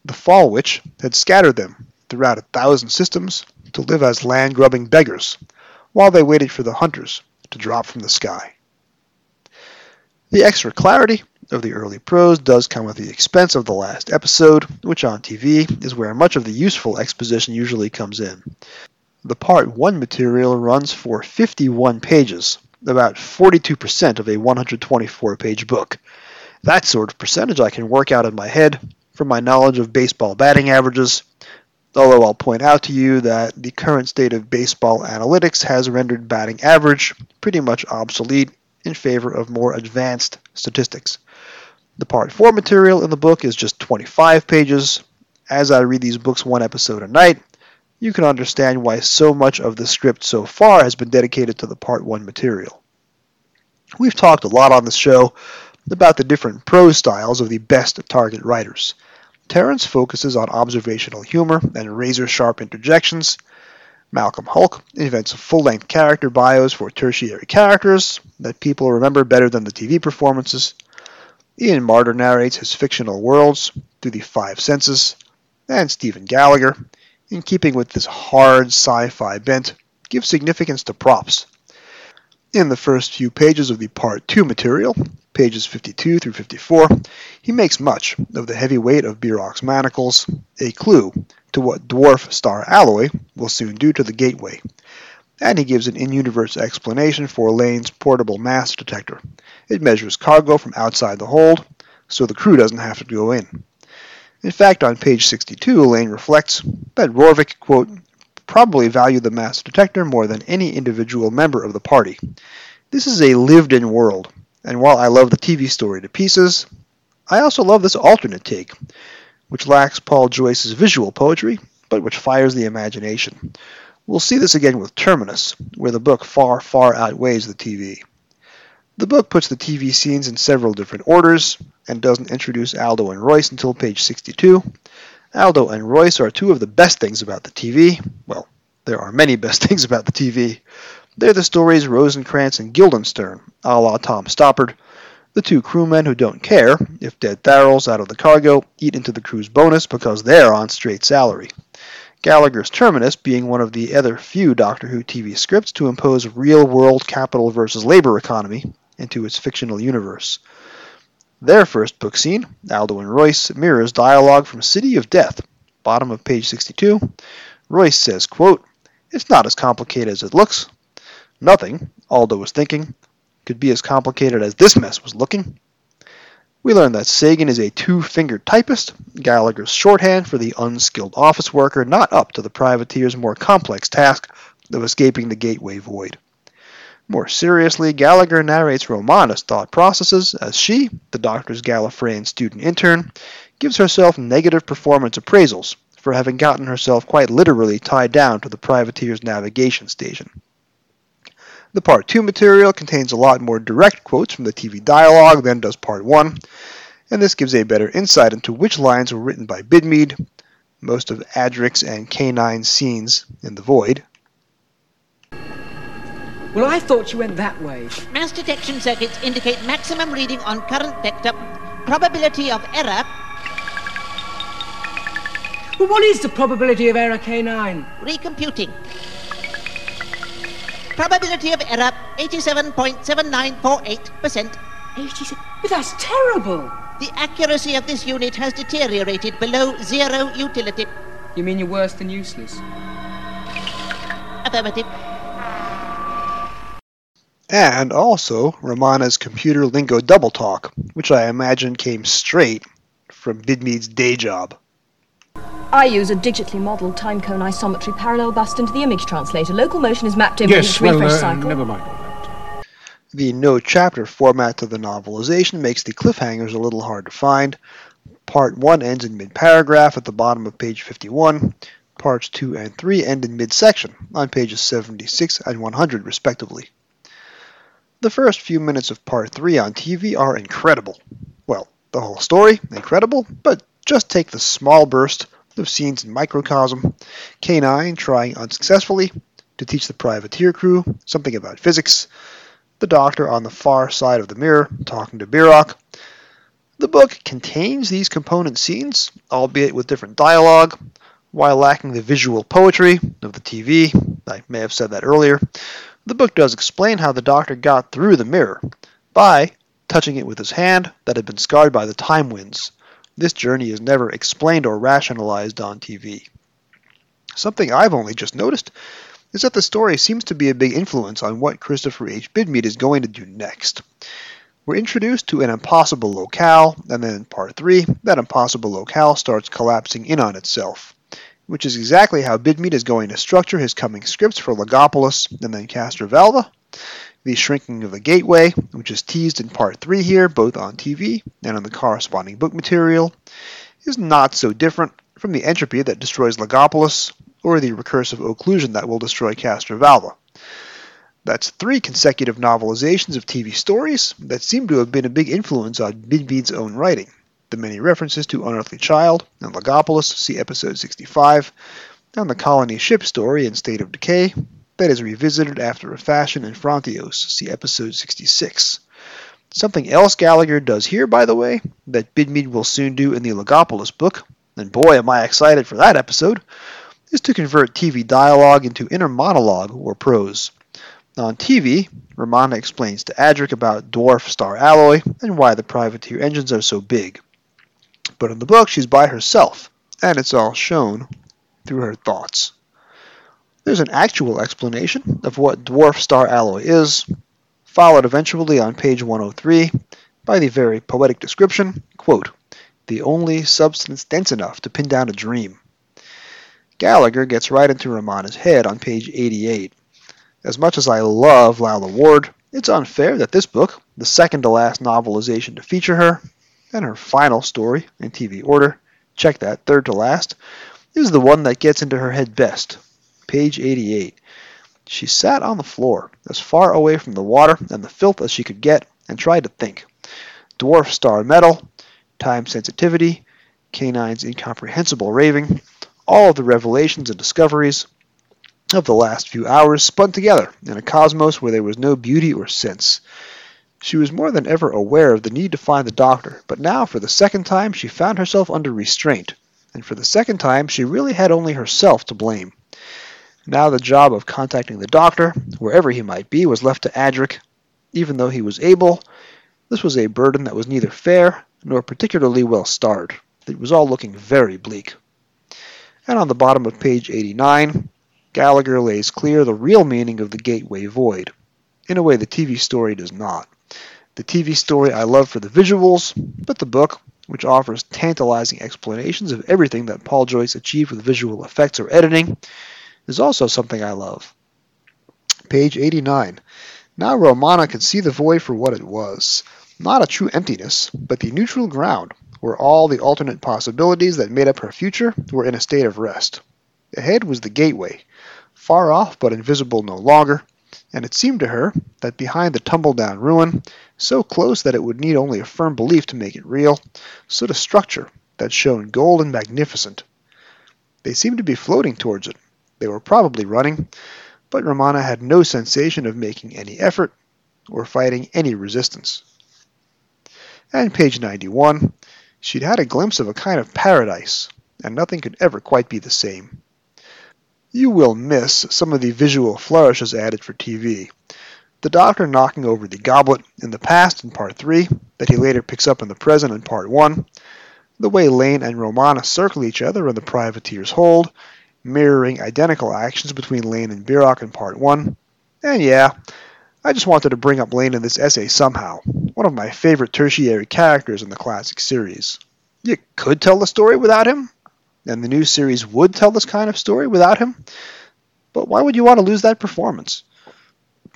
the fall which had scattered them throughout a thousand systems to live as land grubbing beggars, while they waited for the hunters to drop from the sky. The extra clarity of the early prose does come at the expense of the last episode, which on TV is where much of the useful exposition usually comes in. The Part 1 material runs for 51 pages, about 42% of a 124 page book. That sort of percentage I can work out in my head from my knowledge of baseball batting averages, although I'll point out to you that the current state of baseball analytics has rendered batting average pretty much obsolete in favor of more advanced statistics. The Part 4 material in the book is just 25 pages. As I read these books one episode a night, you can understand why so much of the script so far has been dedicated to the Part 1 material. We've talked a lot on the show about the different prose styles of the best target writers. Terrance focuses on observational humor and razor sharp interjections. Malcolm Hulke invents full length character bios for tertiary characters that people remember better than the TV performances. Ian Marter narrates his fictional worlds through the five senses. And Stephen Gallagher, in keeping with this hard sci fi bent, gives significance to props. In the first few pages of the Part 2 material, pages 52 through 54, he makes much of the heavy weight of Biroc's manacles, a clue to what dwarf star alloy will soon do to the gateway. And he gives an in-universe explanation for Lane's portable mass detector. It measures cargo from outside the hold, so the crew doesn't have to go in. In fact, on page 62, Lane reflects that Rorvik, quote, probably valued the mass detector more than any individual member of the party. This is a lived in world, and while I love the TV story to pieces, I also love this alternate take, which lacks Paul Joyce's visual poetry, but which fires the imagination. We'll see this again with Terminus, where the book far, far outweighs the TV. The book puts the TV scenes in several different orders and doesn't introduce Aldo and Royce until page 62, Aldo and Royce are two of the best things about the TV. Well, there are many best (laughs) things about the TV. They're the stories Rosencrantz and Guildenstern, a la Tom Stoppard, the two crewmen who don't care if dead Tharils out of the cargo eat into the crew's bonus because they're on straight salary. Gallagher's Terminus being one of the other few Doctor Who TV scripts to impose real world capital versus labor economy into its fictional universe. Their first book scene, Aldo and Royce, mirrors dialogue from City of Death, bottom of page 62. Royce says, quote, It's not as complicated as it looks. Nothing, Aldo was thinking, could be as complicated as this mess was looking. We learn that Sagan is a two-fingered typist, Gallagher's shorthand for the unskilled office worker not up to the privateer's more complex task of escaping the gateway void. More seriously, Gallagher narrates Romana's thought processes as she, the doctor's Gallifreyan student intern, gives herself negative performance appraisals for having gotten herself quite literally tied down to the privateer's navigation station. The Part 2 material contains a lot more direct quotes from the TV dialogue than does Part 1, and this gives a better insight into which lines were written by Bidmead, most of Adric's and K9's scenes in the Void, well, I thought you went that way. Mass detection circuits indicate maximum reading on current vector. Probability of error. Well, what is the probability of error, K9? Recomputing. Probability of error 87.7948%. 87? But that's terrible. The accuracy of this unit has deteriorated below zero utility. You mean you're worse than useless? Affirmative and also Romana's computer lingo double talk, which I imagine came straight from Bidmead's day job. I use a digitally modelled time cone isometry parallel bust into the image translator. Local motion is mapped over yes, each well, refresh uh, cycle. Never mind all that. The no chapter format of the novelization makes the cliffhangers a little hard to find. Part 1 ends in mid paragraph at the bottom of page 51. Parts 2 and 3 end in mid section on pages 76 and 100, respectively. The first few minutes of Part 3 on TV are incredible. Well, the whole story, incredible, but just take the small burst of scenes in microcosm. K9 trying unsuccessfully to teach the privateer crew something about physics. The doctor on the far side of the mirror talking to Biroc. The book contains these component scenes, albeit with different dialogue, while lacking the visual poetry of the TV. I may have said that earlier. The book does explain how the doctor got through the mirror by touching it with his hand that had been scarred by the time winds. This journey is never explained or rationalized on TV. Something I've only just noticed is that the story seems to be a big influence on what Christopher H. Bidmead is going to do next. We're introduced to an impossible locale, and then in part 3, that impossible locale starts collapsing in on itself which is exactly how Bidmead is going to structure his coming scripts for Logopolis and then Castrovalva. The shrinking of the gateway, which is teased in part 3 here, both on TV and on the corresponding book material, is not so different from the entropy that destroys Logopolis or the recursive occlusion that will destroy Castrovalva. That's three consecutive novelizations of TV stories that seem to have been a big influence on Bidmead's own writing. The many references to Unearthly Child and Logopolis, see episode 65, and the colony ship story in State of Decay, that is revisited after a fashion in Frontios, see episode 66. Something else Gallagher does here, by the way, that Bidmead will soon do in the Logopolis book, and boy am I excited for that episode, is to convert TV dialogue into inner monologue or prose. On TV, Romana explains to Adric about dwarf star alloy and why the privateer engines are so big. But in the book, she's by herself, and it's all shown through her thoughts. There's an actual explanation of what dwarf star alloy is, followed eventually on page 103 by the very poetic description, quote, the only substance dense enough to pin down a dream. Gallagher gets right into Romana's head on page 88. As much as I love Lalla Ward, it's unfair that this book, the second to last novelization to feature her, and her final story in TV order, check that, third to last, is the one that gets into her head best. Page 88. She sat on the floor, as far away from the water and the filth as she could get, and tried to think. Dwarf star metal, time sensitivity, K9's incomprehensible raving, all of the revelations and discoveries of the last few hours spun together in a cosmos where there was no beauty or sense. She was more than ever aware of the need to find the doctor, but now for the second time she found herself under restraint, and for the second time she really had only herself to blame. Now the job of contacting the doctor, wherever he might be, was left to Adric. Even though he was able, this was a burden that was neither fair nor particularly well starred. It was all looking very bleak. And on the bottom of page 89, Gallagher lays clear the real meaning of the Gateway Void, in a way the TV story does not. The TV story I love for the visuals, but the book, which offers tantalizing explanations of everything that Paul Joyce achieved with visual effects or editing, is also something I love. Page 89. Now Romana can see the void for what it was. Not a true emptiness, but the neutral ground, where all the alternate possibilities that made up her future were in a state of rest. Ahead was the gateway, far off but invisible no longer, and it seemed to her that behind the tumble down ruin, so close that it would need only a firm belief to make it real, stood a structure that shone gold and magnificent. They seemed to be floating towards it. They were probably running, but Romana had no sensation of making any effort or fighting any resistance. And page 91, she'd had a glimpse of a kind of paradise, and nothing could ever quite be the same. You will miss some of the visual flourishes added for TV. The Doctor knocking over the goblet in the past in Part 3, that he later picks up in the present in Part 1, the way Lane and Romana circle each other in the privateer's hold, mirroring identical actions between Lane and Biroc in Part 1, and yeah, I just wanted to bring up Lane in this essay somehow, one of my favorite tertiary characters in the classic series. You could tell the story without him, and the new series would tell this kind of story without him, but why would you want to lose that performance?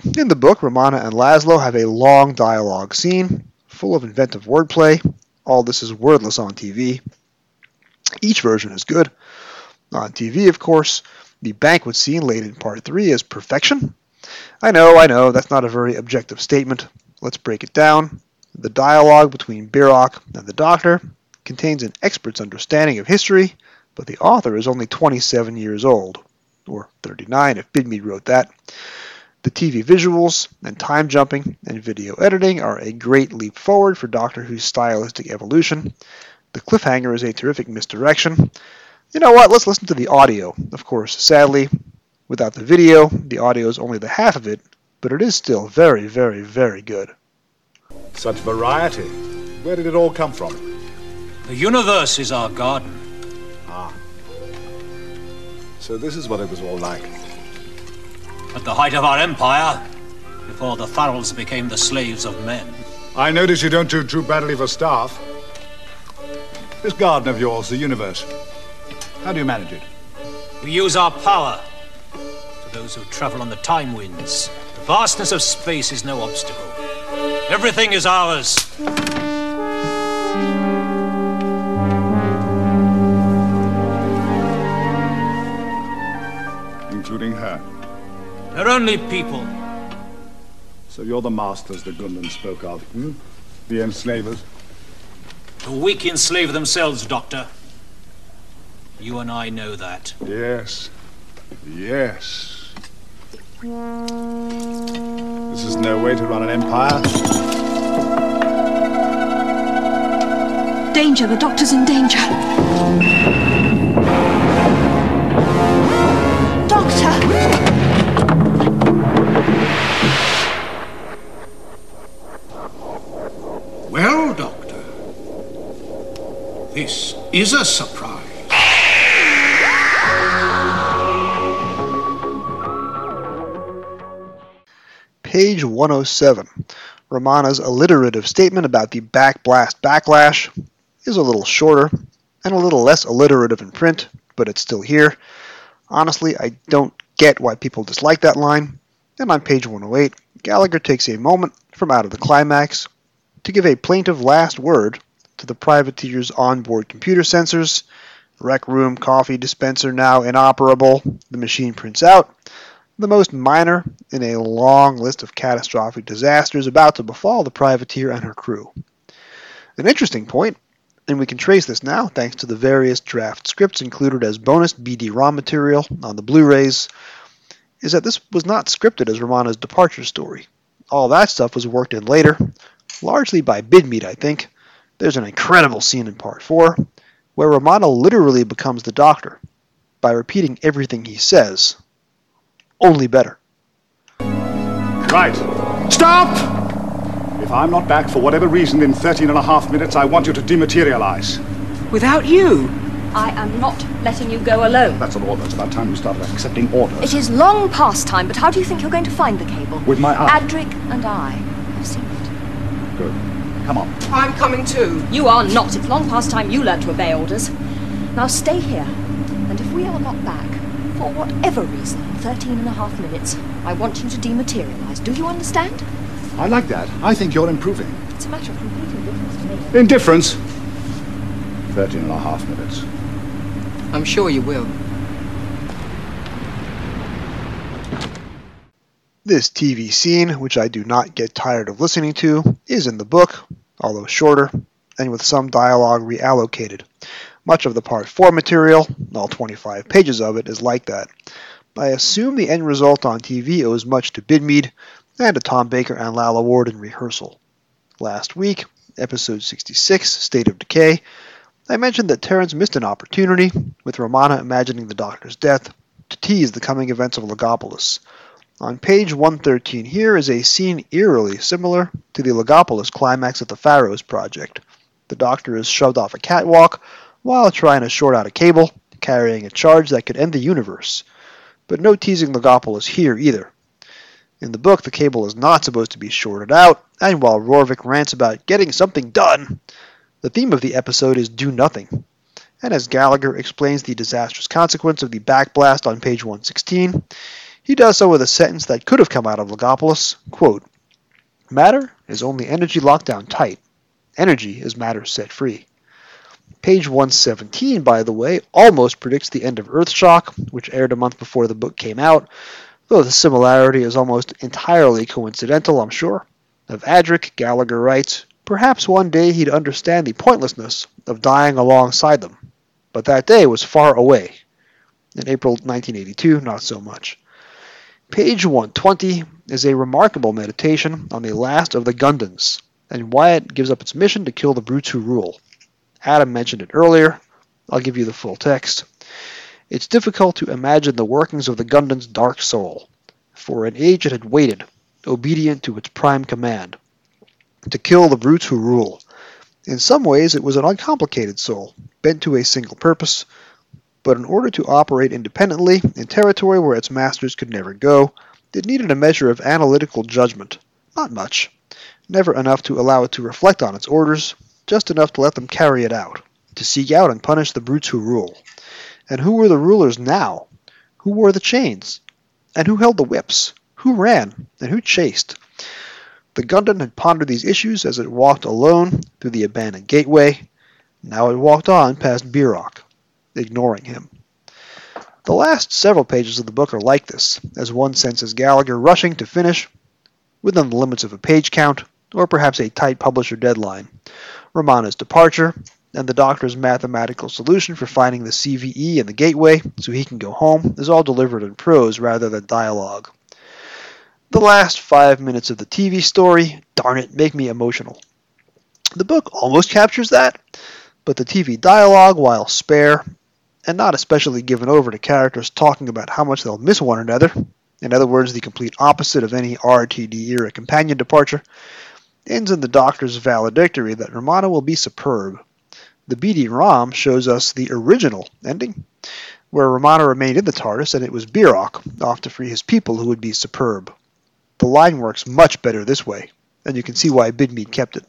In the book, Romana and Lazlo have a long dialogue scene, full of inventive wordplay. All this is wordless on TV. Each version is good. On TV, of course, the banquet scene late in Part 3 is perfection. I know, I know, that's not a very objective statement. Let's break it down. The dialogue between Biroc and the Doctor contains an expert's understanding of history, but the author is only 27 years old, or 39 if Bidmead wrote that. The TV visuals and time jumping and video editing are a great leap forward for Doctor Who's stylistic evolution. The cliffhanger is a terrific misdirection. You know what? Let's listen to the audio. Of course, sadly, without the video, the audio is only the half of it, but it is still very, very, very good. Such variety. Where did it all come from? The universe is our garden. Ah. So this is what it was all like. At the height of our empire, before the Tharils became the slaves of men. I notice you don't do too badly for staff. This garden of yours, the universe, how do you manage it? We use our power. For those who travel on the time winds, the vastness of space is no obstacle. Everything is ours. Including her. They're only people. So you're the masters the Gundan spoke of, hmm? The enslavers? The weak enslave themselves, Doctor. You and I know that. Yes. Yes. This is no way to run an empire. Danger, the doctor's in danger. This is a surprise. Page 107. Romana's alliterative statement about the backblast backlash is a little shorter and a little less alliterative in print, but it's still here. Honestly, I don't get why people dislike that line. And on page 108, Gallagher takes a moment from out of the climax to give a plaintive last word the privateer's onboard computer sensors. Rec room coffee dispenser now inoperable. The machine prints out. The most minor in a long list of catastrophic disasters about to befall the privateer and her crew. An interesting point, and we can trace this now thanks to the various draft scripts included as bonus BD ROM material on the Blu rays, is that this was not scripted as Romana's departure story. All that stuff was worked in later, largely by Bidmead, I think. There's an incredible scene in part 4 where Romana literally becomes the doctor by repeating everything he says, only better. Right. Stop! If I'm not back for whatever reason in 13 and a half minutes, I want you to dematerialize. Without you? I am not letting you go alone. That's an order. It's about time you started accepting orders. It is long past time, but how do you think you're going to find the cable? With my eye. Adric and I have seen it. Good. Come on. I'm coming too. You are not. It's long past time you learned to obey orders. Now stay here, and if we are not back, for whatever reason, in 13 and a half minutes, I want you to dematerialize. Do you understand? I like that. I think you're improving. It's a matter of complete indifference to me. Indifference. 13 and a half minutes. I'm sure you will. This TV scene, which I do not get tired of listening to, is in the book, although shorter, and with some dialogue reallocated. Much of the Part 4 material, all 25 pages of it, is like that. I assume the end result on TV owes much to Bidmead and to Tom Baker and Lalla Ward in rehearsal. Last week, episode 66, State of Decay, I mentioned that Terrance missed an opportunity, with Romana imagining the Doctor's death, to tease the coming events of Logopolis. On page 113 here is a scene eerily similar to the Logopolis climax of the Pharos project. The Doctor is shoved off a catwalk while trying to short out a cable, carrying a charge that could end the universe. But no teasing Logopolis here either. In the book, the cable is not supposed to be shorted out, and while Rorvik rants about getting something done, the theme of the episode is do nothing. And as Gallagher explains the disastrous consequence of the backblast on page 116, he does so with a sentence that could have come out of Logopolis, quote, Matter is only energy locked down tight. Energy is matter set free. Page 117, by the way, almost predicts the end of Earthshock, which aired a month before the book came out, though the similarity is almost entirely coincidental, I'm sure. Of Adric, Gallagher writes, Perhaps one day he'd understand the pointlessness of dying alongside them, but that day was far away. In April 1982, not so much. Page 120 is a remarkable meditation on the last of the Gundans, and why it gives up its mission to kill the brutes who rule. Adam mentioned it earlier. I'll give you the full text. It's difficult to imagine the workings of the Gundan's dark soul. For an age it had waited, obedient to its prime command, to kill the brutes who rule. In some ways it was an uncomplicated soul, bent to a single purpose, but in order to operate independently in territory where its masters could never go, it needed a measure of analytical judgment. Not much. Never enough to allow it to reflect on its orders, just enough to let them carry it out, to seek out and punish the brutes who rule. And who were the rulers now? Who wore the chains? And who held the whips? Who ran? And who chased? The Gundan had pondered these issues as it walked alone through the abandoned gateway. Now it walked on past Biroc, ignoring him. The last several pages of the book are like this, as one senses Gallagher rushing to finish within the limits of a page count, or perhaps a tight publisher deadline. Romana's departure, and the Doctor's mathematical solution for finding the CVE and the gateway so he can go home is all delivered in prose rather than dialogue. The last five minutes of the TV story, darn it, make me emotional. The book almost captures that, but the TV dialogue, while spare, and not especially given over to characters talking about how much they'll miss one another, in other words, the complete opposite of any RTD era companion departure, ends in the Doctor's valedictory that Romana will be superb. The BD ROM shows us the original ending, where Romana remained in the TARDIS and it was Biroc off to free his people who would be superb. The line works much better this way, and you can see why Bidmead kept it.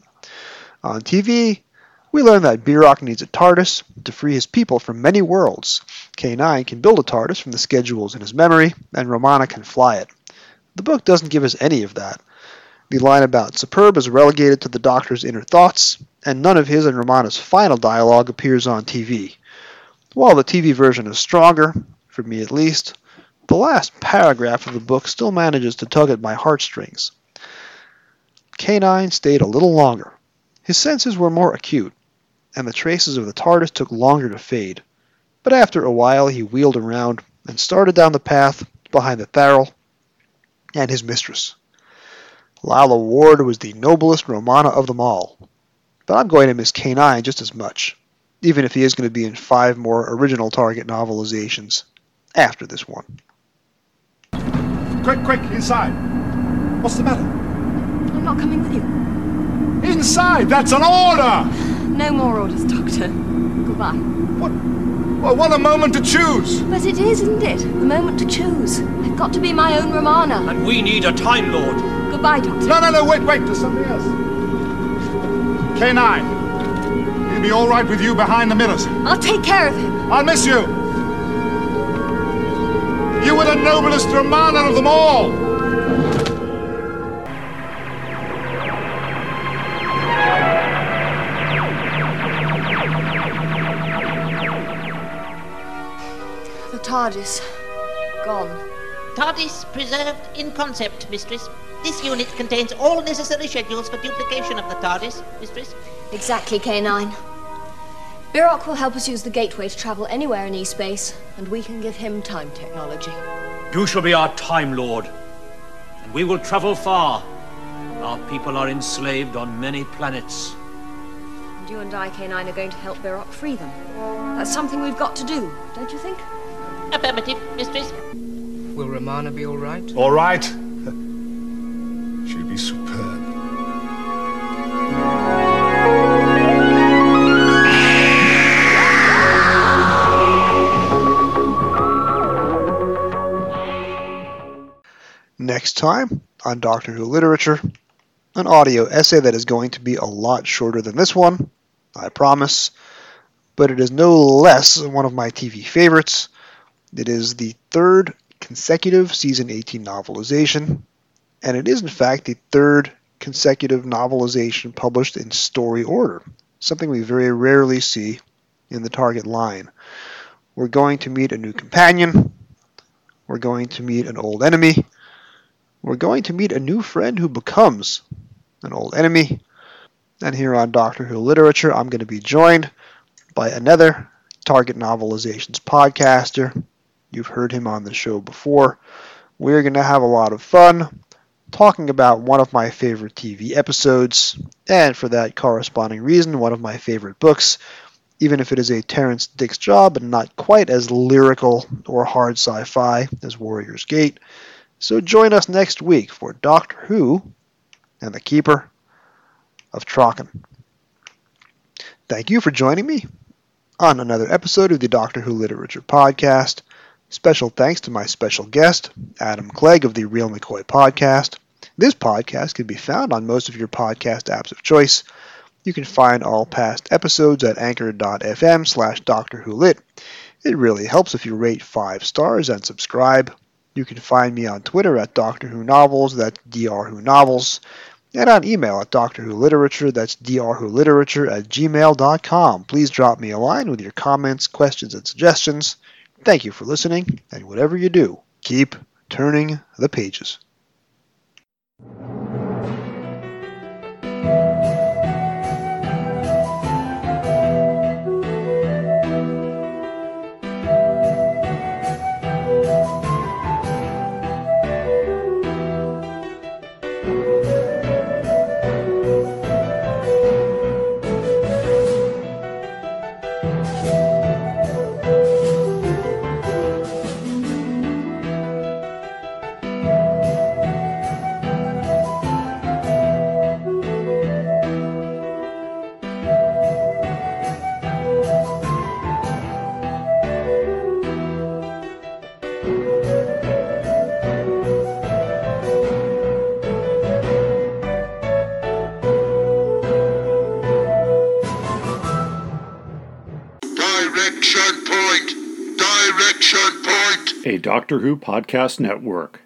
On TV, we learn that Biroc needs a TARDIS to free his people from many worlds. K9 can build a TARDIS from the schedules in his memory, and Romana can fly it. The book doesn't give us any of that. The line about Superb is relegated to the Doctor's inner thoughts, and none of his and Romana's final dialogue appears on TV. While the TV version is stronger, for me at least, the last paragraph of the book still manages to tug at my heartstrings. K9 stayed a little longer. His senses were more acute, and the traces of the TARDIS took longer to fade. But after a while he wheeled around and started down the path behind the Tharil and his mistress. Lalla Ward was the noblest Romana of them all. But I'm going to miss K9 just as much, even if he is going to be in five more original Target novelizations after this one. Quick, quick, inside. What's the matter? I'm not coming with you. Inside! That's an order! No more orders, Doctor. Goodbye. What? Well, what a moment to choose! But it is, isn't it? The moment to choose. I've got to be my own Romana. And we need a Time Lord. Goodbye, Doctor. No, no, no, wait, wait, there's something else. K9. He'll be all right with you behind the mirrors. I'll take care of him. I'll miss you. You were the noblest Romana of them all. TARDIS. Gone. TARDIS preserved in concept, Mistress. This unit contains all necessary schedules for duplication of the TARDIS, Mistress. Exactly, K9. Biroc will help us use the gateway to travel anywhere in E-space, and we can give him time technology. You shall be our Time Lord. And we will travel far. Our people are enslaved on many planets. And you and I, K9, are going to help Biroc free them. That's something we've got to do, don't you think? Affirmative, Mistress. Will Romana be all right? All right. (laughs) She'll be superb. Next time on Doctor Who Literature, an audio essay that is going to be a lot shorter than this one, I promise, but it is no less one of my TV favorites. It is the third consecutive season 18 novelization, and it is in fact the third consecutive novelization published in story order, something we very rarely see in the Target line. We're going to meet a new companion, we're going to meet an old enemy, we're going to meet a new friend who becomes an old enemy. And here on Doctor Who Literature, I'm going to be joined by another Target Novelizations podcaster. You've heard him on the show before. We're going to have a lot of fun talking about one of my favorite TV episodes, and for that corresponding reason, one of my favorite books, even if it is a Terrance Dicks job and not quite as lyrical or hard sci fi as Warrior's Gate. So join us next week for Doctor Who and the Keeper of Traken. Thank you for joining me on another episode of the Doctor Who Literature Podcast. Special thanks to my special guest, Adam Clegg of the Real McCoy Podcast. This podcast can be found on most of your podcast apps of choice. You can find all past episodes at anchor.fm slash Doctor Who Lit. It really helps if you rate five stars and subscribe. You can find me on Twitter at Doctor Who Novels, that's Dr. Who Novels, and on email at Doctor Who Literature, that's drwholiterature at gmail.com. Please drop me a line with your comments, questions, and suggestions. Thank you for listening, and whatever you do, keep turning the pages. Doctor Who podcast network.